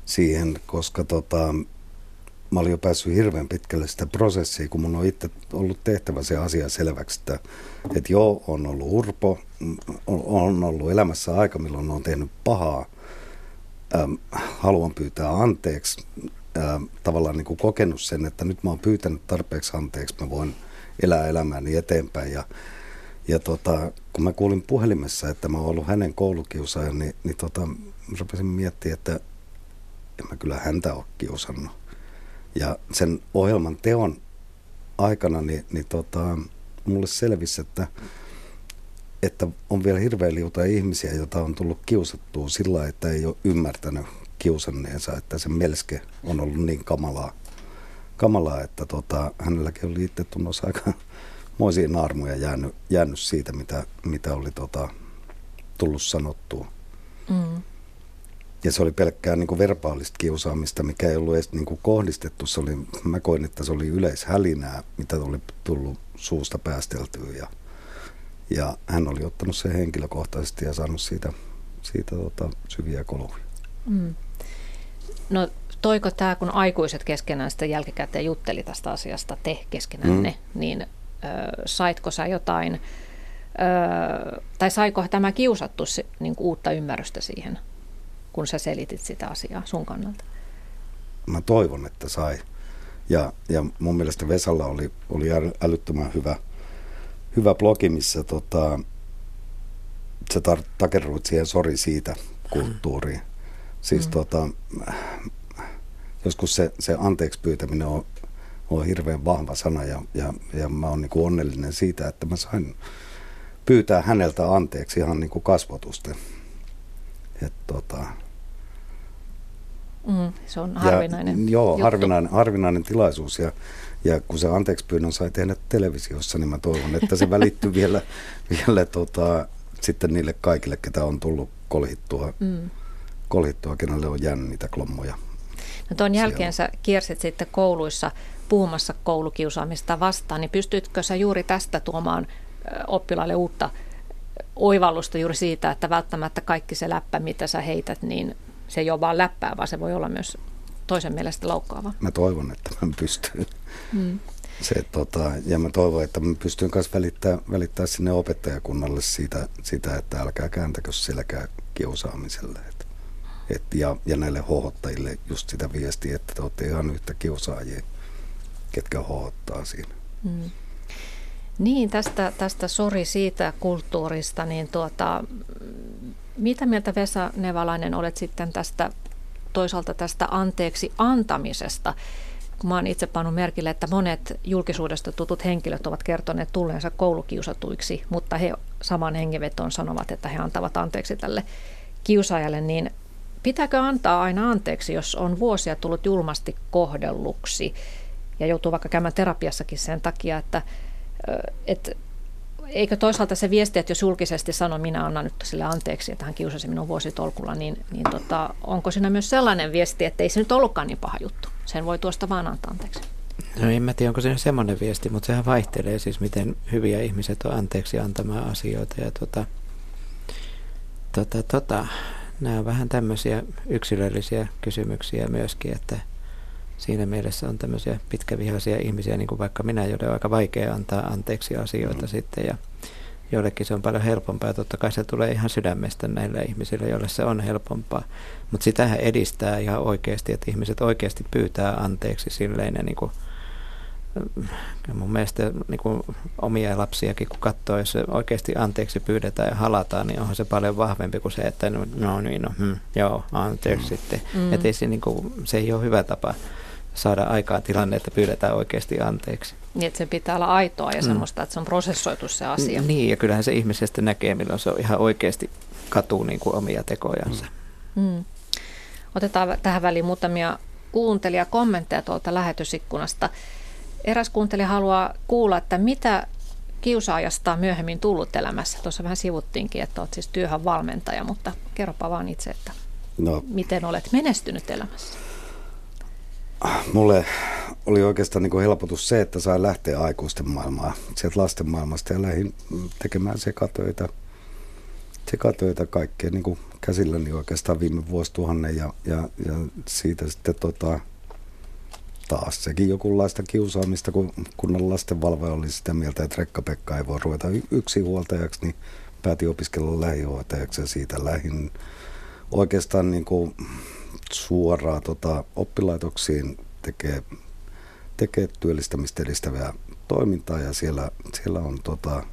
C: siihen koska tota, mä olin jo päässyt hirveän pitkälle sitä prosessia, kun mun on itse ollut tehtävä se asia selväksi, että, että joo, on ollut urpo, on ollut elämässä aika, milloin on tehnyt pahaa, ähm, haluan pyytää anteeksi, ähm, tavallaan niin kuin kokenut sen, että nyt mä oon pyytänyt tarpeeksi anteeksi, mä voin elää elämääni eteenpäin ja ja tota, kun mä kuulin puhelimessa, että mä oon ollut hänen koulukiusaajan, niin, niin tota, rupesin miettimään, että en mä kyllä häntä ole kiusannut. Ja sen ohjelman teon aikana niin, niin tota, mulle selvisi, että, että on vielä hirveän liuta ihmisiä, joita on tullut kiusattua sillä, että ei ole ymmärtänyt kiusanneensa, että se melske on ollut niin kamalaa, kamalaa että tota, hänelläkin oli itse tunnossa aika moisia naarmuja jäänyt, jäänyt siitä, mitä, mitä oli tota, tullut sanottua. Mm. Ja se oli pelkkää niin kuin verbaalista kiusaamista, mikä ei ollut edes niin kuin kohdistettu. Se oli, mä koin, että se oli yleishälinää, mitä oli tullut suusta päästeltyä. Ja, ja hän oli ottanut sen henkilökohtaisesti ja saanut siitä, siitä tota, syviä koluja. Mm.
A: No toiko tämä, kun aikuiset keskenään sitten jälkikäteen jutteli tästä asiasta, te keskenänne, mm. niin ö, saitko sä jotain, ö, tai saiko tämä kiusattu se, niin uutta ymmärrystä siihen? kun sä selitit sitä asiaa sun kannalta?
C: Mä toivon, että sai. Ja, ja mun mielestä Vesalla oli, oli älyttömän hyvä, hyvä blogi, missä tota, sä tar- takerruit siihen sori siitä kulttuuriin. Siis mm. tota, joskus se, se anteeksi pyytäminen on, on hirveän vahva sana ja, ja, ja mä oon niin onnellinen siitä, että mä sain pyytää häneltä anteeksi ihan niin kuin kasvotusten. Et tota,
A: Mm, se on harvinainen
C: ja, Joo, harvinainen, harvinainen tilaisuus. Ja, ja kun se anteeksi pyynnön sai tehdä televisiossa, niin mä toivon, että se välittyy vielä, vielä tota, sitten niille kaikille, ketä on tullut kolhittua, mm. kolhittua kenelle on jäänyt niitä klommoja.
A: No tuon jälkeen sä kiersit sitten kouluissa puhumassa koulukiusaamista vastaan, niin pystyitkö sä juuri tästä tuomaan oppilaille uutta oivallusta juuri siitä, että välttämättä kaikki se läppä, mitä sä heität, niin se ei ole vaan läppää, vaan se voi olla myös toisen mielestä loukkaava.
C: Mä toivon, että mä pystyn. Mm. Se, tota, ja mä toivon, että mä pystyn myös välittää, välittää sinne opettajakunnalle siitä, sitä, että älkää kääntäkö selkää kiusaamiselle. Et, ja, ja näille hohottajille just sitä viestiä, että te olette ihan yhtä kiusaajia, ketkä hohottaa siinä. Mm.
A: Niin, tästä, tästä sori siitä kulttuurista, niin tuota, mitä mieltä Vesa Nevalainen olet sitten tästä toisaalta tästä anteeksi antamisesta? Kun mä oon itse pannut merkille, että monet julkisuudesta tutut henkilöt ovat kertoneet tulleensa koulukiusatuiksi, mutta he saman hengenvetoon sanovat, että he antavat anteeksi tälle kiusaajalle, niin pitääkö antaa aina anteeksi, jos on vuosia tullut julmasti kohdelluksi ja joutuu vaikka käymään terapiassakin sen takia, että, että eikö toisaalta se viesti, että jos julkisesti sanon, minä annan nyt sille anteeksi, että hän kiusasi minun vuositolkulla, niin, niin tota, onko siinä myös sellainen viesti, että ei se nyt ollutkaan niin paha juttu. Sen voi tuosta vaan antaa anteeksi.
B: No en mä tiedä, onko siinä semmoinen viesti, mutta sehän vaihtelee siis, miten hyviä ihmiset on anteeksi antamaan asioita. Ja tota, tota, tota, nämä on vähän tämmöisiä yksilöllisiä kysymyksiä myöskin, että – siinä mielessä on tämmöisiä pitkävihaisia ihmisiä, niin kuin vaikka minä, joille on aika vaikea antaa anteeksi asioita mm. sitten. Ja joillekin se on paljon helpompaa. Totta kai se tulee ihan sydämestä näille ihmisille, joille se on helpompaa. Mutta sitähän edistää ihan oikeasti, että ihmiset oikeasti pyytää anteeksi silleen ja niin kuin, mun mielestä niin kuin omia lapsiakin kun katsoo, jos se oikeasti anteeksi pyydetään ja halataan, niin onhan se paljon vahvempi kuin se, että no, no niin, no, hmm, joo, anteeksi sitten. Mm. Että se, niin kuin, se ei ole hyvä tapa saada aikaan tilanne, että pyydetään oikeasti anteeksi.
A: Niin, että se pitää olla aitoa ja mm. semmoista, että se on prosessoitu se asia.
B: Niin, ja kyllähän se ihmisestä näkee, milloin se on ihan oikeasti katuu niin kuin omia tekojansa. Mm. Mm.
A: Otetaan tähän väliin muutamia kuuntelijakommentteja tuolta lähetysikkunasta. Eräs kuuntelija haluaa kuulla, että mitä kiusaajasta on myöhemmin tullut elämässä. Tuossa vähän sivuttiinkin, että olet siis työhön valmentaja, mutta kerropa vaan itse, että no, miten olet menestynyt elämässä.
C: Mulle oli oikeastaan niin kuin helpotus se, että sai lähteä aikuisten maailmaan, sieltä lasten maailmasta ja lähdin tekemään sekatöitä, sekatöitä kaikkea niin kuin käsilläni oikeastaan viime vuosituhannen ja, ja, ja siitä sitten tota, taas sekin jokunlaista kiusaamista, kun kunnan lastenvalvoja oli sitä mieltä, että Rekka-Pekka ei voi ruveta yksi huoltajaksi, niin päätin opiskella lähihoitajaksi ja siitä lähin oikeastaan niin kuin suoraan tota, oppilaitoksiin tekee, tekee työllistämistä edistävää toimintaa ja siellä, siellä on tota,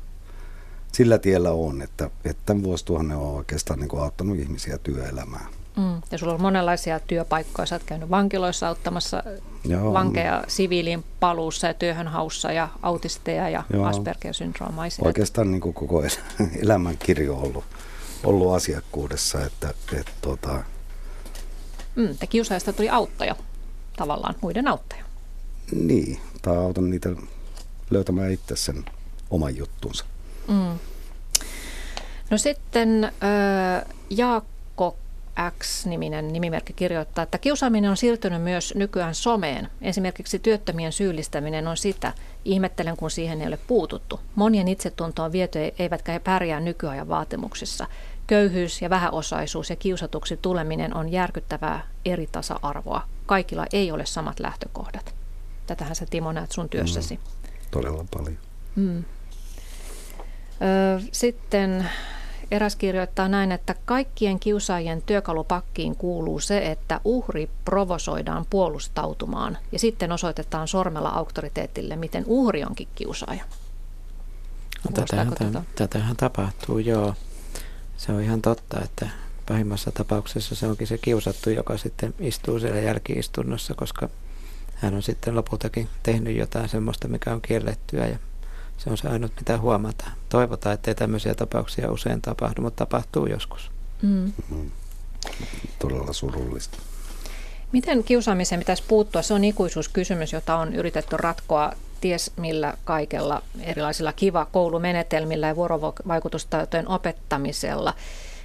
C: sillä tiellä on, että, että tämän vuosituhannen on oikeastaan niin kuin auttanut ihmisiä työelämään.
A: Mm. Ja sulla on monenlaisia työpaikkoja. Sä oot käynyt vankiloissa auttamassa Joo. vankeja siviiliin paluussa ja työhönhaussa ja autisteja ja Joo. Asperger-syndroomaisia.
C: Oikeastaan niin kuin koko elämän kirjo on ollut, ollut asiakkuudessa. Että, että, tuota...
A: mm, te kiusaajasta tuli auttaja, tavallaan muiden auttaja.
C: Niin, tai autan niitä löytämään itse sen oman juttunsa. Mm.
A: No sitten äh, Jaakko X-niminen nimimerkki kirjoittaa, että kiusaaminen on siirtynyt myös nykyään someen. Esimerkiksi työttömien syyllistäminen on sitä. Ihmettelen, kun siihen ei ole puututtu. Monien itsetunto on viety, eivätkä he pärjää nykyajan vaatimuksissa. Köyhyys ja vähäosaisuus ja kiusatuksi tuleminen on järkyttävää eri tasa-arvoa. Kaikilla ei ole samat lähtökohdat. Tätähän sä Timo näet sun työssäsi. Mm,
C: todella paljon. Mm.
A: Sitten eräs kirjoittaa näin, että kaikkien kiusaajien työkalupakkiin kuuluu se, että uhri provosoidaan puolustautumaan ja sitten osoitetaan sormella auktoriteetille, miten uhri onkin kiusaaja.
B: Tätähän, tätä? tätähän tapahtuu, joo. Se on ihan totta, että pahimmassa tapauksessa se onkin se kiusattu, joka sitten istuu siellä jälkiistunnossa, koska hän on sitten lopultakin tehnyt jotain semmoista, mikä on kiellettyä ja se on se ainut, mitä huomataan. Toivotaan, ettei tämmöisiä tapauksia usein tapahdu, mutta tapahtuu joskus. Mm.
C: Mm. Todella surullista.
A: Miten kiusaamiseen pitäisi puuttua? Se on ikuisuuskysymys, jota on yritetty ratkoa ties millä kaikella erilaisilla kiva koulumenetelmillä ja vuorovaikutustaitojen opettamisella.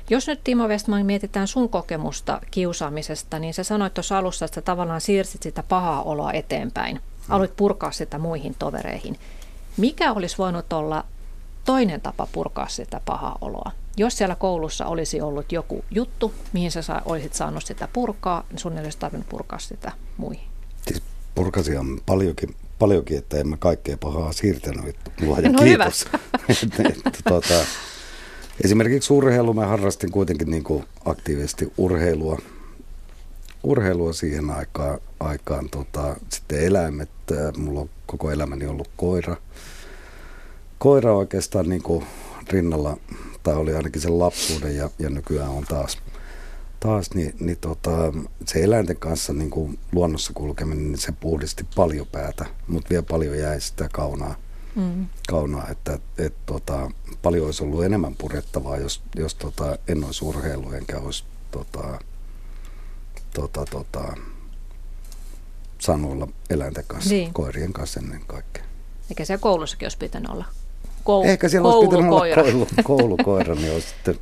A: Jos nyt Timo Westman mietitään sun kokemusta kiusaamisesta, niin sä sanoit tuossa alussa, että tavallaan siirsit sitä pahaa oloa eteenpäin. Aloit purkaa sitä muihin tovereihin. Mikä olisi voinut olla toinen tapa purkaa sitä pahaa oloa? Jos siellä koulussa olisi ollut joku juttu, mihin sä saa, olisit saanut sitä purkaa, niin sun ei olisi tarvinnut purkaa sitä muihin.
C: Siis purkasia on paljonkin, paljonkin, että en mä kaikkea pahaa siirtänyt. Luoja no kiitos. tuota, esimerkiksi urheilu, mä harrastin kuitenkin niin kuin aktiivisesti urheilua, urheilua siihen aikaan. aikaan tota, sitten eläimet, mulla on koko elämäni ollut koira. Koira oikeastaan niin kuin rinnalla, tai oli ainakin sen lapsuuden ja, ja nykyään on taas, taas niin, niin tota, se eläinten kanssa niin kuin luonnossa kulkeminen, niin se puhdisti paljon päätä, mutta vielä paljon jäi sitä kaunaa. Mm. kaunaa että et, tota, paljon olisi ollut enemmän purettavaa, jos, jos tota, en olisi urheilu enkä olisi tota, tota, tota, saanut olla eläinten kanssa, niin. koirien kanssa ennen kaikkea.
A: Eikä siellä koulussakin olisi pitänyt olla Kou-
C: Ehkä siellä olisi pitänyt olla koulu, koulukoira, niin olisi sitten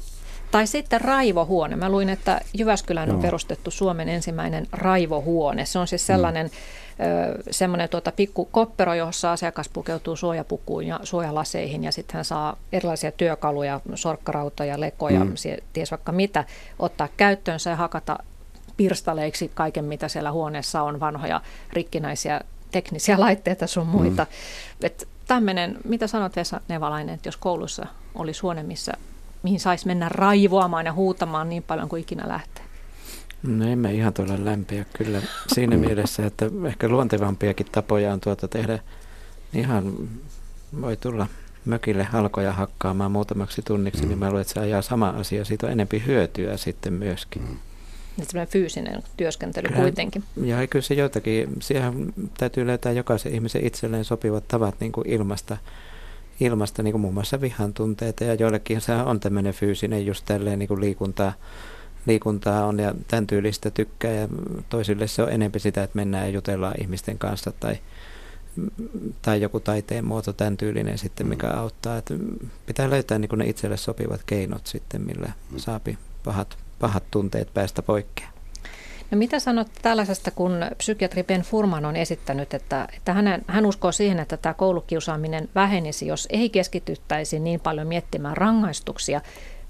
A: tai sitten raivohuone. Mä luin, että Jyväskylään on perustettu Suomen ensimmäinen raivohuone. Se on siis sellainen mm. semmoinen tuota pikku koppero, jossa asiakas pukeutuu suojapukuun ja suojalaseihin ja sitten hän saa erilaisia työkaluja, sorkkarautoja, lekoja, mm. ties vaikka mitä, ottaa käyttöönsä ja hakata pirstaleiksi kaiken, mitä siellä huoneessa on, vanhoja rikkinäisiä teknisiä laitteita sun muita. Mm. Et tämmöinen, mitä sanot Vesa Nevalainen, että jos koulussa olisi huone, missä, mihin saisi mennä raivoamaan ja huutamaan niin paljon kuin ikinä lähtee?
B: No emme ihan tuolla lämpiä kyllä siinä mielessä, että ehkä luontevampiakin tapoja on tuota tehdä. Ihan voi tulla mökille halkoja hakkaamaan muutamaksi tunniksi, niin mm. niin mä luulen, että se ajaa sama asia. Siitä on enempi hyötyä sitten myöskin.
A: Semmoinen fyysinen työskentely kyllä, kuitenkin.
B: Ja kyllä se jotakin, siihen täytyy löytää jokaisen ihmisen itselleen sopivat tavat niin kuin ilmasta, ilmasta niin kuin muun muassa vihan tunteita ja joillekin se on tämmöinen fyysinen just tälleen niin kuin liikuntaa, liikuntaa on ja tämän tyylistä tykkää ja toisille se on enempi sitä, että mennään ja jutellaan ihmisten kanssa tai, tai joku taiteen muoto tämän tyylinen sitten, mikä mm. auttaa. Että pitää löytää niin kuin ne itselle sopivat keinot sitten, millä mm. saapi pahat pahat tunteet päästä poikkea.
A: No mitä sanot tällaisesta, kun psykiatri Ben Furman on esittänyt, että, että hän, hän uskoo siihen, että tämä koulukiusaaminen vähenisi, jos ei keskityttäisi niin paljon miettimään rangaistuksia,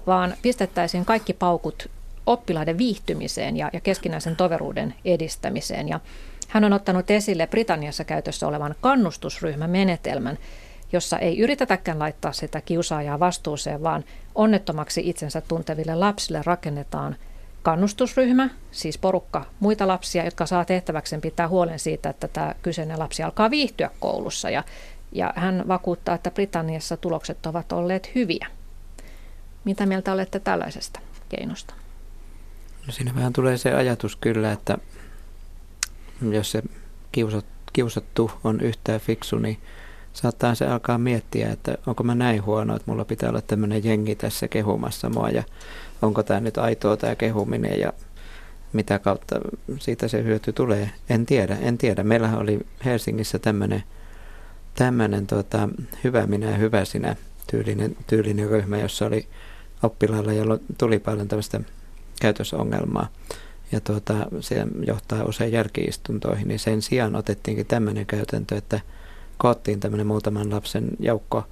A: vaan pistettäisiin kaikki paukut oppilaiden viihtymiseen ja, ja keskinäisen toveruuden edistämiseen. Ja hän on ottanut esille Britanniassa käytössä olevan kannustusryhmämenetelmän, jossa ei yritetäkään laittaa sitä kiusaajaa vastuuseen, vaan onnettomaksi itsensä tunteville lapsille rakennetaan kannustusryhmä, siis porukka muita lapsia, jotka saa tehtäväkseen pitää huolen siitä, että tämä kyseinen lapsi alkaa viihtyä koulussa. Ja, ja hän vakuuttaa, että Britanniassa tulokset ovat olleet hyviä. Mitä mieltä olette tällaisesta keinosta?
B: No siinä vähän tulee se ajatus kyllä, että jos se kiusattu on yhtään fiksu, niin saattaa se alkaa miettiä, että onko mä näin huono, että mulla pitää olla tämmöinen jengi tässä kehumassa mua ja onko tämä nyt aitoa tämä kehuminen ja mitä kautta siitä se hyöty tulee. En tiedä, en tiedä. Meillähän oli Helsingissä tämmöinen tämmöinen tota, hyvä minä ja hyvä sinä tyylinen, tyylinen ryhmä, jossa oli oppilailla, jolla tuli paljon tämmöistä käytösongelmaa. Ja tuota, se johtaa usein jälkiistuntoihin, niin sen sijaan otettiinkin tämmöinen käytäntö, että – koottiin tämmöinen muutaman lapsen joukko,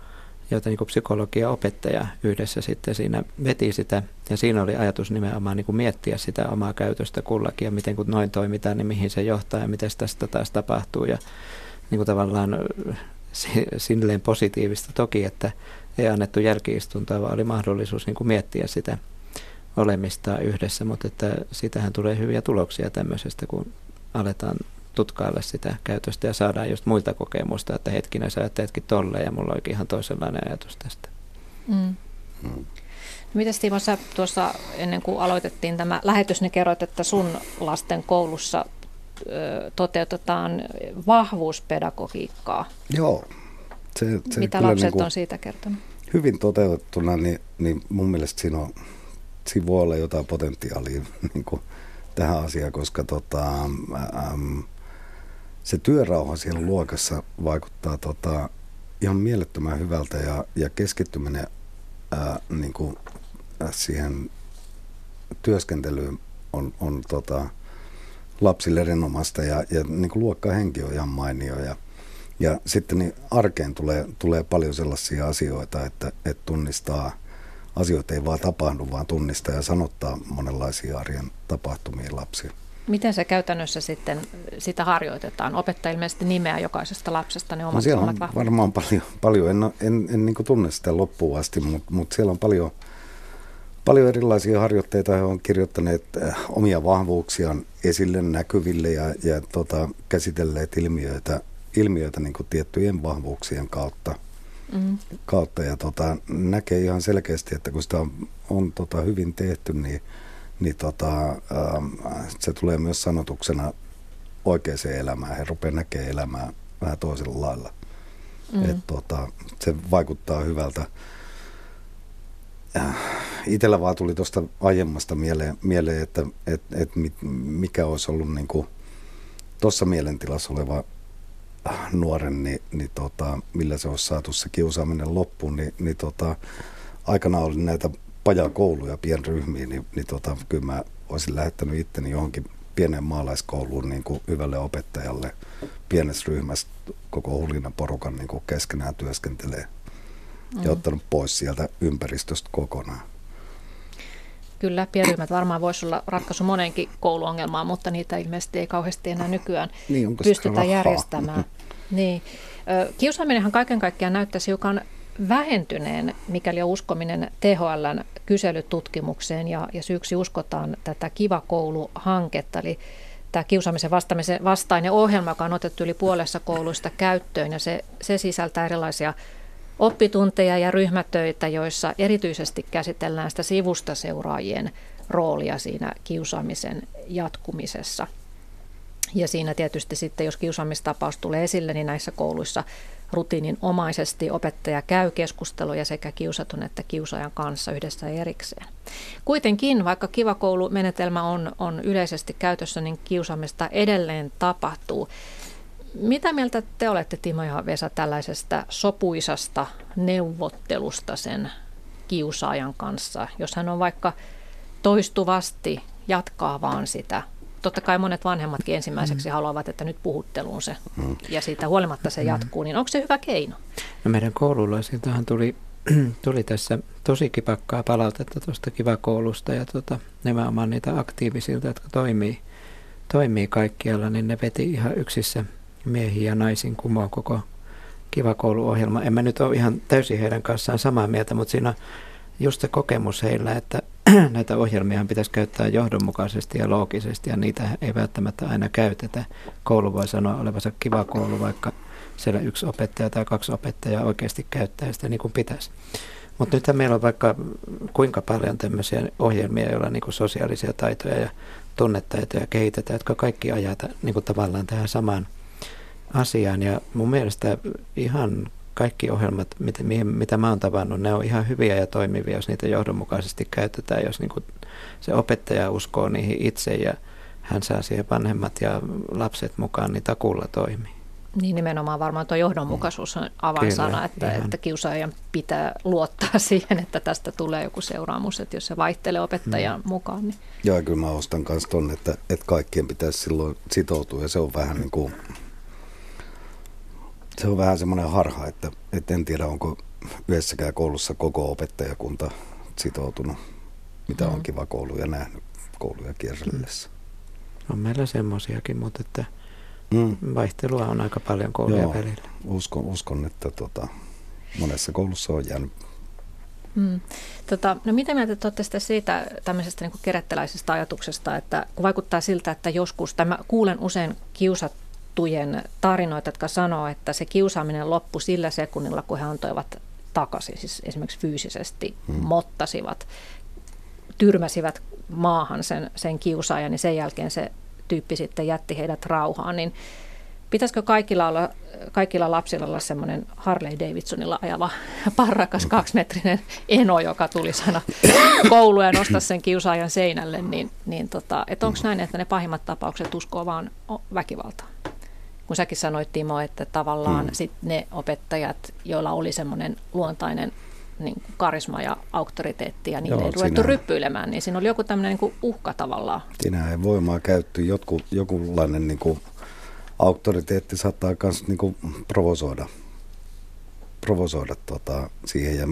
B: joita niin psykologia opettaja yhdessä sitten siinä veti sitä. Ja siinä oli ajatus nimenomaan niin kuin miettiä sitä omaa käytöstä kullakin ja miten kun noin toimitaan, niin mihin se johtaa ja miten tästä taas tapahtuu. Ja niin kuin tavallaan silleen positiivista toki, että ei annettu jälkiistuntoa, vaan oli mahdollisuus niin kuin miettiä sitä olemista yhdessä, mutta että siitähän tulee hyviä tuloksia tämmöisestä, kun aletaan tutkailla sitä käytöstä ja saadaan just muilta kokemusta, että hetkinen sä ajatteletkin tolleen ja mulla olikin ihan toisenlainen ajatus tästä. Mm.
A: Mm. Mitäs Timo, sä tuossa ennen kuin aloitettiin tämä lähetys, niin kerroit, että sun lasten koulussa toteutetaan vahvuuspedagogiikkaa.
C: Joo.
A: Se, se Mitä lapset niin kuin on siitä kertonut?
C: Hyvin toteutettuna, niin, niin mun mielestä siinä, on, siinä voi olla jotain potentiaalia niin kuin tähän asiaan, koska tota, äm, se työrauha siellä luokassa vaikuttaa tota, ihan mielettömän hyvältä ja, ja keskittyminen ää, niin kuin, siihen työskentelyyn on, on tota, lapsille erinomasta ja, ja niin kuin luokkahenki on ihan mainio. Ja, ja sitten niin arkeen tulee, tulee paljon sellaisia asioita, että, että tunnistaa asioita ei vaan tapahdu, vaan tunnistaa ja sanottaa monenlaisia arjen tapahtumia lapsia.
A: Miten se käytännössä sitten sitä harjoitetaan? Opettaja ilmeisesti nimeä jokaisesta lapsesta ne omat, no
C: siellä on varmaan paljon, paljon. en, en, en niin tunne sitä loppuun asti, mutta, mutta siellä on paljon, paljon erilaisia harjoitteita. He on kirjoittaneet äh, omia vahvuuksiaan esille näkyville ja, ja tota, käsitelleet ilmiöitä, ilmiöitä niin tiettyjen vahvuuksien kautta. Mm. kautta ja tota, näkee ihan selkeästi, että kun sitä on, on tota, hyvin tehty, niin niin tota, ähm, se tulee myös sanotuksena oikeaan elämään. He rupeaa näkemään elämää vähän toisella lailla. Mm. Et, tota, se vaikuttaa hyvältä. Äh, Itellä vaan tuli tuosta aiemmasta mieleen, mieleen että et, et mikä olisi ollut niin tuossa mielentilassa oleva äh, nuoren, niin, niin tota, millä se olisi saatu se kiusaaminen loppuun, niin, niin tota, aikana oli näitä pajakouluja pienryhmiin, niin, niin tota, kyllä mä olisin lähettänyt itteni johonkin pienen maalaiskouluun niin kuin hyvälle opettajalle pienessä ryhmässä koko hulina porukan niin kuin keskenään työskentelee mm. ja ottanut pois sieltä ympäristöstä kokonaan.
A: Kyllä, pienryhmät varmaan voisi olla ratkaisu monenkin kouluongelmaan, mutta niitä ilmeisesti ei kauheasti enää nykyään niin, pystytä järjestämään. Niin. Kiusaaminenhan kaiken kaikkiaan näyttäisi hiukan vähentyneen, mikäli on uskominen THLn kyselytutkimukseen ja, ja syyksi uskotaan tätä Kiva koulu-hanketta, eli tämä kiusaamisen vastaamisen vastainen ohjelma, joka on otettu yli puolessa kouluista käyttöön ja se, se sisältää erilaisia oppitunteja ja ryhmätöitä, joissa erityisesti käsitellään sitä sivusta seuraajien roolia siinä kiusaamisen jatkumisessa. Ja siinä tietysti sitten, jos kiusaamistapaus tulee esille, niin näissä kouluissa rutiininomaisesti opettaja käy keskusteluja sekä kiusatun että kiusaajan kanssa yhdessä erikseen. Kuitenkin, vaikka kiva koulumenetelmä on, on yleisesti käytössä, niin kiusaamista edelleen tapahtuu. Mitä mieltä te olette, Timo ja Vesa, tällaisesta sopuisasta neuvottelusta sen kiusaajan kanssa, jos hän on vaikka toistuvasti jatkaa vaan sitä totta kai monet vanhemmatkin ensimmäiseksi mm. haluavat, että nyt puhutteluun se mm. ja siitä huolimatta se mm. jatkuu, niin onko se hyvä keino?
B: No meidän koululaisiltahan tuli, tuli tässä tosi kipakkaa palautetta tuosta kivakoulusta ja tota, nimenomaan niitä aktiivisilta, jotka toimii, toimii kaikkialla, niin ne veti ihan yksissä miehiä ja naisin kumoon koko kivakouluohjelma. En mä nyt ole ihan täysin heidän kanssaan samaa mieltä, mutta siinä on just se kokemus heillä, että näitä ohjelmia pitäisi käyttää johdonmukaisesti ja loogisesti ja niitä ei välttämättä aina käytetä. Koulu voi sanoa olevansa kiva koulu, vaikka siellä yksi opettaja tai kaksi opettajaa oikeasti käyttää sitä niin kuin pitäisi. Mutta nyt meillä on vaikka kuinka paljon tämmöisiä ohjelmia, joilla niin kuin sosiaalisia taitoja ja tunnetaitoja kehitetään, jotka kaikki ajata niin kuin tavallaan tähän samaan asiaan. Ja mun mielestä ihan kaikki ohjelmat, mitä, mitä mä oon tavannut, ne on ihan hyviä ja toimivia, jos niitä johdonmukaisesti käytetään, jos niin kuin se opettaja uskoo niihin itse ja hän saa siihen vanhemmat ja lapset mukaan, niin takulla toimii.
A: Niin nimenomaan varmaan tuo johdonmukaisuus on avainsana, kyllä, että, että kiusaajan pitää luottaa siihen, että tästä tulee joku seuraamus, että jos se vaihtelee opettajan hmm. mukaan. Niin.
C: Joo, kyllä mä ostan myös tuonne, että, että kaikkien pitäisi silloin sitoutua ja se on vähän niin kuin se on vähän semmoinen harha, että, että en tiedä, onko yhdessäkään koulussa koko opettajakunta sitoutunut, mitä on mm. kiva kouluja nähnyt kouluja kierrellessä.
B: On meillä semmoisiakin, mutta että mm. vaihtelua on aika paljon koulujen Joo, välillä.
C: Uskon, uskon että tota, monessa koulussa on jäänyt
A: Mm. Tota, no mitä mieltä te olette siitä tämmöisestä niin kerättäläisestä ajatuksesta, että kun vaikuttaa siltä, että joskus, tämä kuulen usein kiusat, tuttujen tarinoita, jotka sanoo, että se kiusaaminen loppui sillä sekunnilla, kun he antoivat takaisin, siis esimerkiksi fyysisesti hmm. mottasivat, tyrmäsivät maahan sen, sen kiusaajan, niin sen jälkeen se tyyppi sitten jätti heidät rauhaan, niin pitäisikö kaikilla, olla, kaikilla lapsilla olla semmoinen Harley Davidsonilla ajava parrakas kaksimetrinen eno, joka tuli sana kouluun ja nostaa sen kiusaajan seinälle, niin, niin tota, onko näin, että ne pahimmat tapaukset uskoo vaan väkivaltaan? Kun säkin sanoit Timo, että tavallaan hmm. sit ne opettajat, joilla oli semmoinen luontainen niin karisma ja auktoriteetti ja niille Joo, ei ruvettu ryppyilemään, niin siinä oli joku tämmöinen niin uhka tavallaan.
C: Siinä ei voimaa käytty, joku, jokunlainen niin kuin auktoriteetti saattaa myös niin kuin provosoida, provosoida tota, siihen. Ja,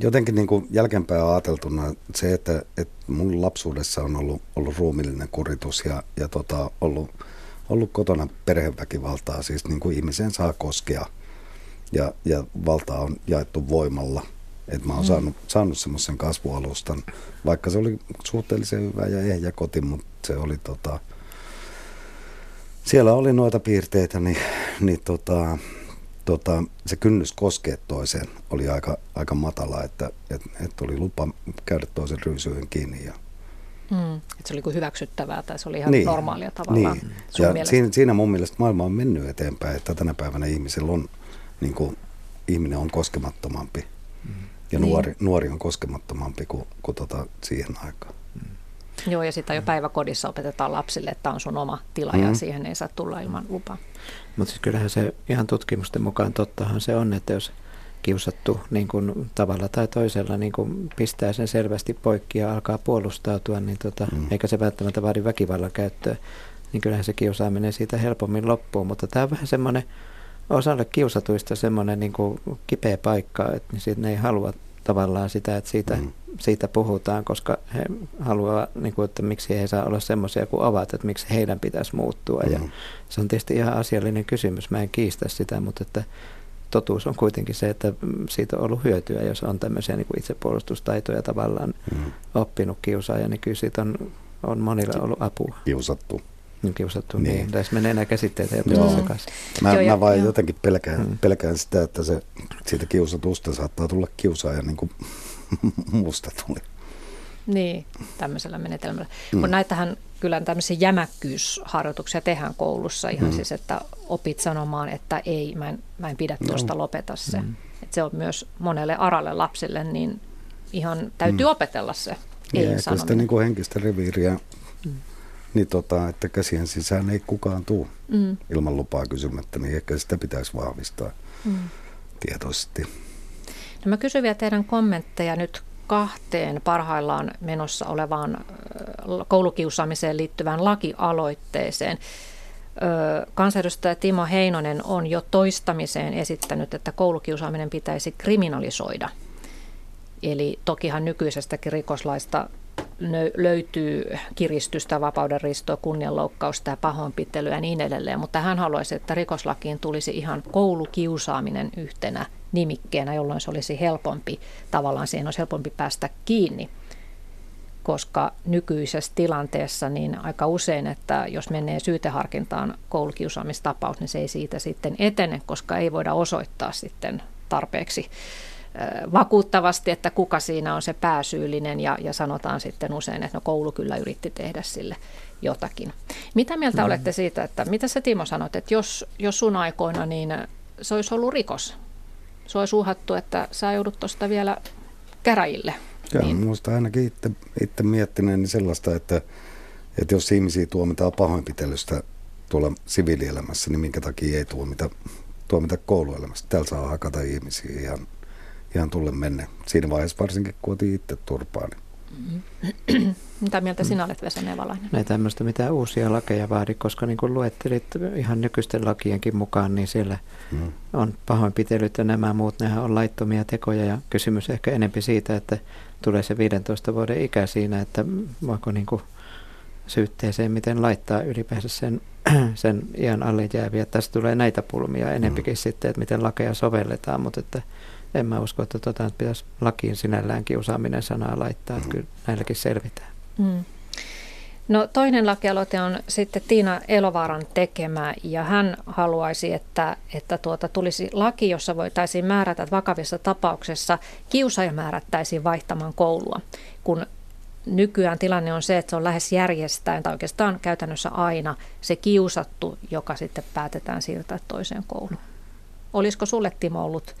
C: jotenkin niin kuin jälkeenpäin ajateltuna se, että, että mun lapsuudessa on ollut, ollut ruumillinen kuritus ja, ja tota, ollut ollut kotona perheväkivaltaa, siis niin kuin ihmisen saa koskea ja, ja valtaa on jaettu voimalla. Et mä oon mm. saanut, saanut semmoisen kasvualustan, vaikka se oli suhteellisen hyvä ja ehjä koti, mutta se oli tota, siellä oli noita piirteitä, niin, niin tota, tota, se kynnys koskea toiseen oli aika, aika matala, että et, et oli lupa käydä toisen ryysyyn kiinni ja
A: Mm. Että se oli kuin hyväksyttävää tai se oli ihan niin, normaalia tavallaan niin.
C: ja siinä, siinä mun mielestä maailma on mennyt eteenpäin, että tänä päivänä ihmisellä on, niin kuin, ihminen on koskemattomampi mm. ja niin. nuori, nuori on koskemattomampi kuin, kuin tota siihen aikaan. Mm.
A: Joo, ja sitä jo päiväkodissa opetetaan lapsille, että on sun oma tila mm. ja siihen ei saa tulla ilman lupaa.
B: Mutta siis kyllähän se ihan tutkimusten mukaan tottahan se on, että jos kiusattu niin kuin tavalla tai toisella niin kuin pistää sen selvästi poikki ja alkaa puolustautua, niin tota, mm. eikä se välttämättä vaadi väkivallan käyttöä, niin kyllähän se kiusaaminen siitä helpommin loppuu. Mutta tämä on vähän semmoinen osalle kiusatuista semmoinen niin kuin kipeä paikka, että niin siitä ne ei halua tavallaan sitä, että siitä, mm. siitä puhutaan, koska he haluaa, niin kuin, että miksi he ei saa olla semmoisia kuin ovat, että miksi heidän pitäisi muuttua. Mm. Ja se on tietysti ihan asiallinen kysymys, mä en kiistä sitä, mutta että totuus on kuitenkin se, että siitä on ollut hyötyä, jos on tämmöisiä niin kuin itsepuolustustaitoja tavallaan mm. oppinut kiusaaja, niin kyllä siitä on, on monilla ollut apua.
C: Kiusattu.
B: Niin kiusattu, niin. niin. Tässä menee nämä käsitteet
C: helposti sekaisin. Mä, Joo, mä vaan jo. jotenkin pelkään, mm. pelkään sitä, että se, siitä kiusatusta saattaa tulla kiusaaja niin kuin musta tuli.
A: Niin, tämmöisellä menetelmällä. Mm. Kun näitähän kyllä tämmöisiä jämäkkyysharjoituksia tehdään koulussa ihan mm. siis, että opit sanomaan, että ei, mä en, mä en pidä tuosta, no. lopeta se. Mm. Et se on myös monelle aralle lapsille, niin ihan täytyy mm. opetella se ei
C: ja sitä niin kuin henkistä reviiriä, mm. niin tota, että käsien sisään ei kukaan tule mm. ilman lupaa kysymättä, niin ehkä sitä pitäisi vahvistaa mm. tietoisesti.
A: No mä kysyn vielä teidän kommentteja nyt kahteen parhaillaan menossa olevaan koulukiusaamiseen liittyvään lakialoitteeseen. Kansanedustaja Timo Heinonen on jo toistamiseen esittänyt, että koulukiusaaminen pitäisi kriminalisoida. Eli tokihan nykyisestäkin rikoslaista löytyy kiristystä, vapaudenristoa, kunnianloukkausta ja pahoinpitelyä ja niin edelleen, mutta hän haluaisi, että rikoslakiin tulisi ihan koulukiusaaminen yhtenä nimikkeenä, jolloin se olisi helpompi, tavallaan siihen olisi helpompi päästä kiinni koska nykyisessä tilanteessa niin aika usein, että jos menee syyteharkintaan koulukiusaamistapaus, niin se ei siitä sitten etene, koska ei voida osoittaa sitten tarpeeksi vakuuttavasti, että kuka siinä on se pääsyyllinen ja, ja sanotaan sitten usein, että no koulu kyllä yritti tehdä sille jotakin. Mitä mieltä mm. olette siitä, että mitä sä Timo sanot, että jos, jos sun aikoina niin se olisi ollut rikos, se olisi uhattu, että sä joudut tuosta vielä käräjille.
C: Joo, niin. minusta ainakin itse, itse miettineen niin sellaista, että, että jos ihmisiä tuomitaan pahoinpitelystä tuolla siviilielämässä, niin minkä takia ei tuomita, tuomita kouluelämässä. Täällä saa hakata ihmisiä ihan ihan tulle menne. Siinä vaiheessa varsinkin, kun otin itse turpaa. Niin.
A: Mitä mieltä sinä olet, Vesa Nevalainen?
B: Ei tämmöistä mitään uusia lakeja vaadi, koska niin kuin luettelit ihan nykyisten lakienkin mukaan, niin siellä mm. on pahoinpitelyt ja nämä muut, nehän on laittomia tekoja ja kysymys ehkä enempi siitä, että tulee se 15 vuoden ikä siinä, että voiko niin kuin syytteeseen, miten laittaa ylipäänsä sen, sen iän alle jääviä. Tässä tulee näitä pulmia enempikin mm. sitten, että miten lakeja sovelletaan, mutta että en mä usko, että tota, pitäisi lakiin sinällään kiusaaminen sanaa laittaa, että kyllä näilläkin selvitään. Mm.
A: No toinen lakialoite on sitten Tiina Elovaaran tekemä ja hän haluaisi, että, että tuota, tulisi laki, jossa voitaisiin määrätä, että vakavissa tapauksessa kiusaaja määrättäisiin vaihtamaan koulua, kun nykyään tilanne on se, että se on lähes järjestäen tai oikeastaan käytännössä aina se kiusattu, joka sitten päätetään siirtää toiseen kouluun. Olisiko sulle Timo ollut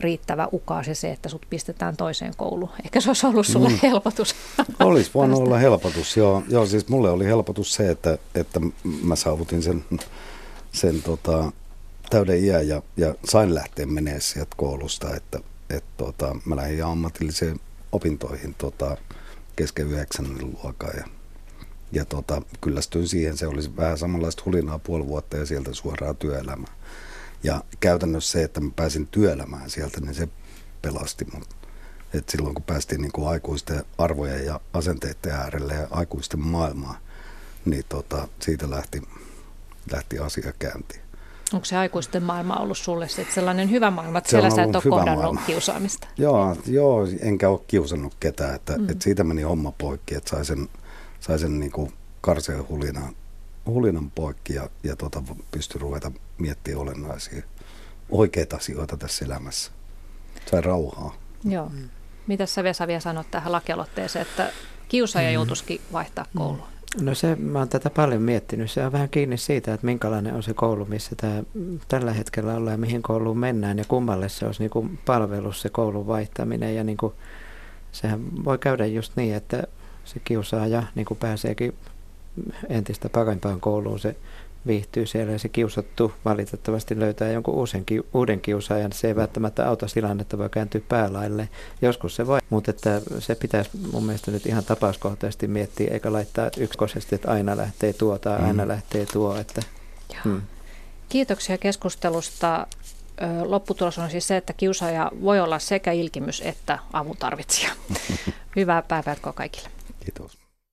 A: riittävä ukaasi se, että sut pistetään toiseen kouluun. Ehkä se olisi ollut sulle mm. helpotus.
C: Olisi voinut olla helpotus, joo. joo. siis mulle oli helpotus se, että, että mä saavutin sen, sen tota, täyden iän ja, ja sain lähteä menee sieltä koulusta, että et, tota, mä lähdin ammatilliseen opintoihin tota, kesken yhdeksännen luokan ja, ja tota, kyllästyin siihen. Se olisi vähän samanlaista hulinaa puoli vuotta ja sieltä suoraan työelämään. Ja käytännössä se, että mä pääsin työelämään sieltä, niin se pelasti mut. Et silloin kun päästiin niin kuin aikuisten arvojen ja asenteiden äärelle ja aikuisten maailmaan, niin tota, siitä lähti, lähti asia käyntiin.
A: Onko se aikuisten maailma ollut sulle sit sellainen hyvä maailma, että se siellä sä et ole kohdannut maailma. kiusaamista?
C: Joo, joo, enkä ole kiusannut ketään, että, mm. että siitä meni homma poikki, että sai sen, sai sen niin karseen hulinan hulinan poikki ja, ja tota, pystyi ruveta miettimään olennaisia oikeita asioita tässä elämässä. Sai rauhaa.
A: Joo. Mm. Mitä sä Vesa vielä sanot tähän lakialoitteeseen, että kiusaaja mm. joutuisikin vaihtaa mm. koulua?
B: No se, mä oon tätä paljon miettinyt. Se on vähän kiinni siitä, että minkälainen on se koulu, missä tämä tällä hetkellä ollaan ja mihin kouluun mennään ja kummalle se olisi niin kuin palvelus se koulun vaihtaminen. Ja niin kuin, sehän voi käydä just niin, että se kiusaaja niin kuin pääseekin entistä parempaan kouluun se viihtyy siellä ja se kiusattu valitettavasti löytää jonkun uusen, uuden kiusaajan. Se ei välttämättä auta tilannetta, voi kääntyä päälaille. Joskus se voi, mutta että se pitäisi mun mielestä nyt ihan tapauskohtaisesti miettiä, eikä laittaa yksikoisesti, että aina lähtee tuo tai aina mm. lähtee tuo. Että,
A: hmm. Kiitoksia keskustelusta. Lopputulos on siis se, että kiusaaja voi olla sekä ilkimys että avun tarvitsija. Hyvää päivää kaikille.
C: Kiitos.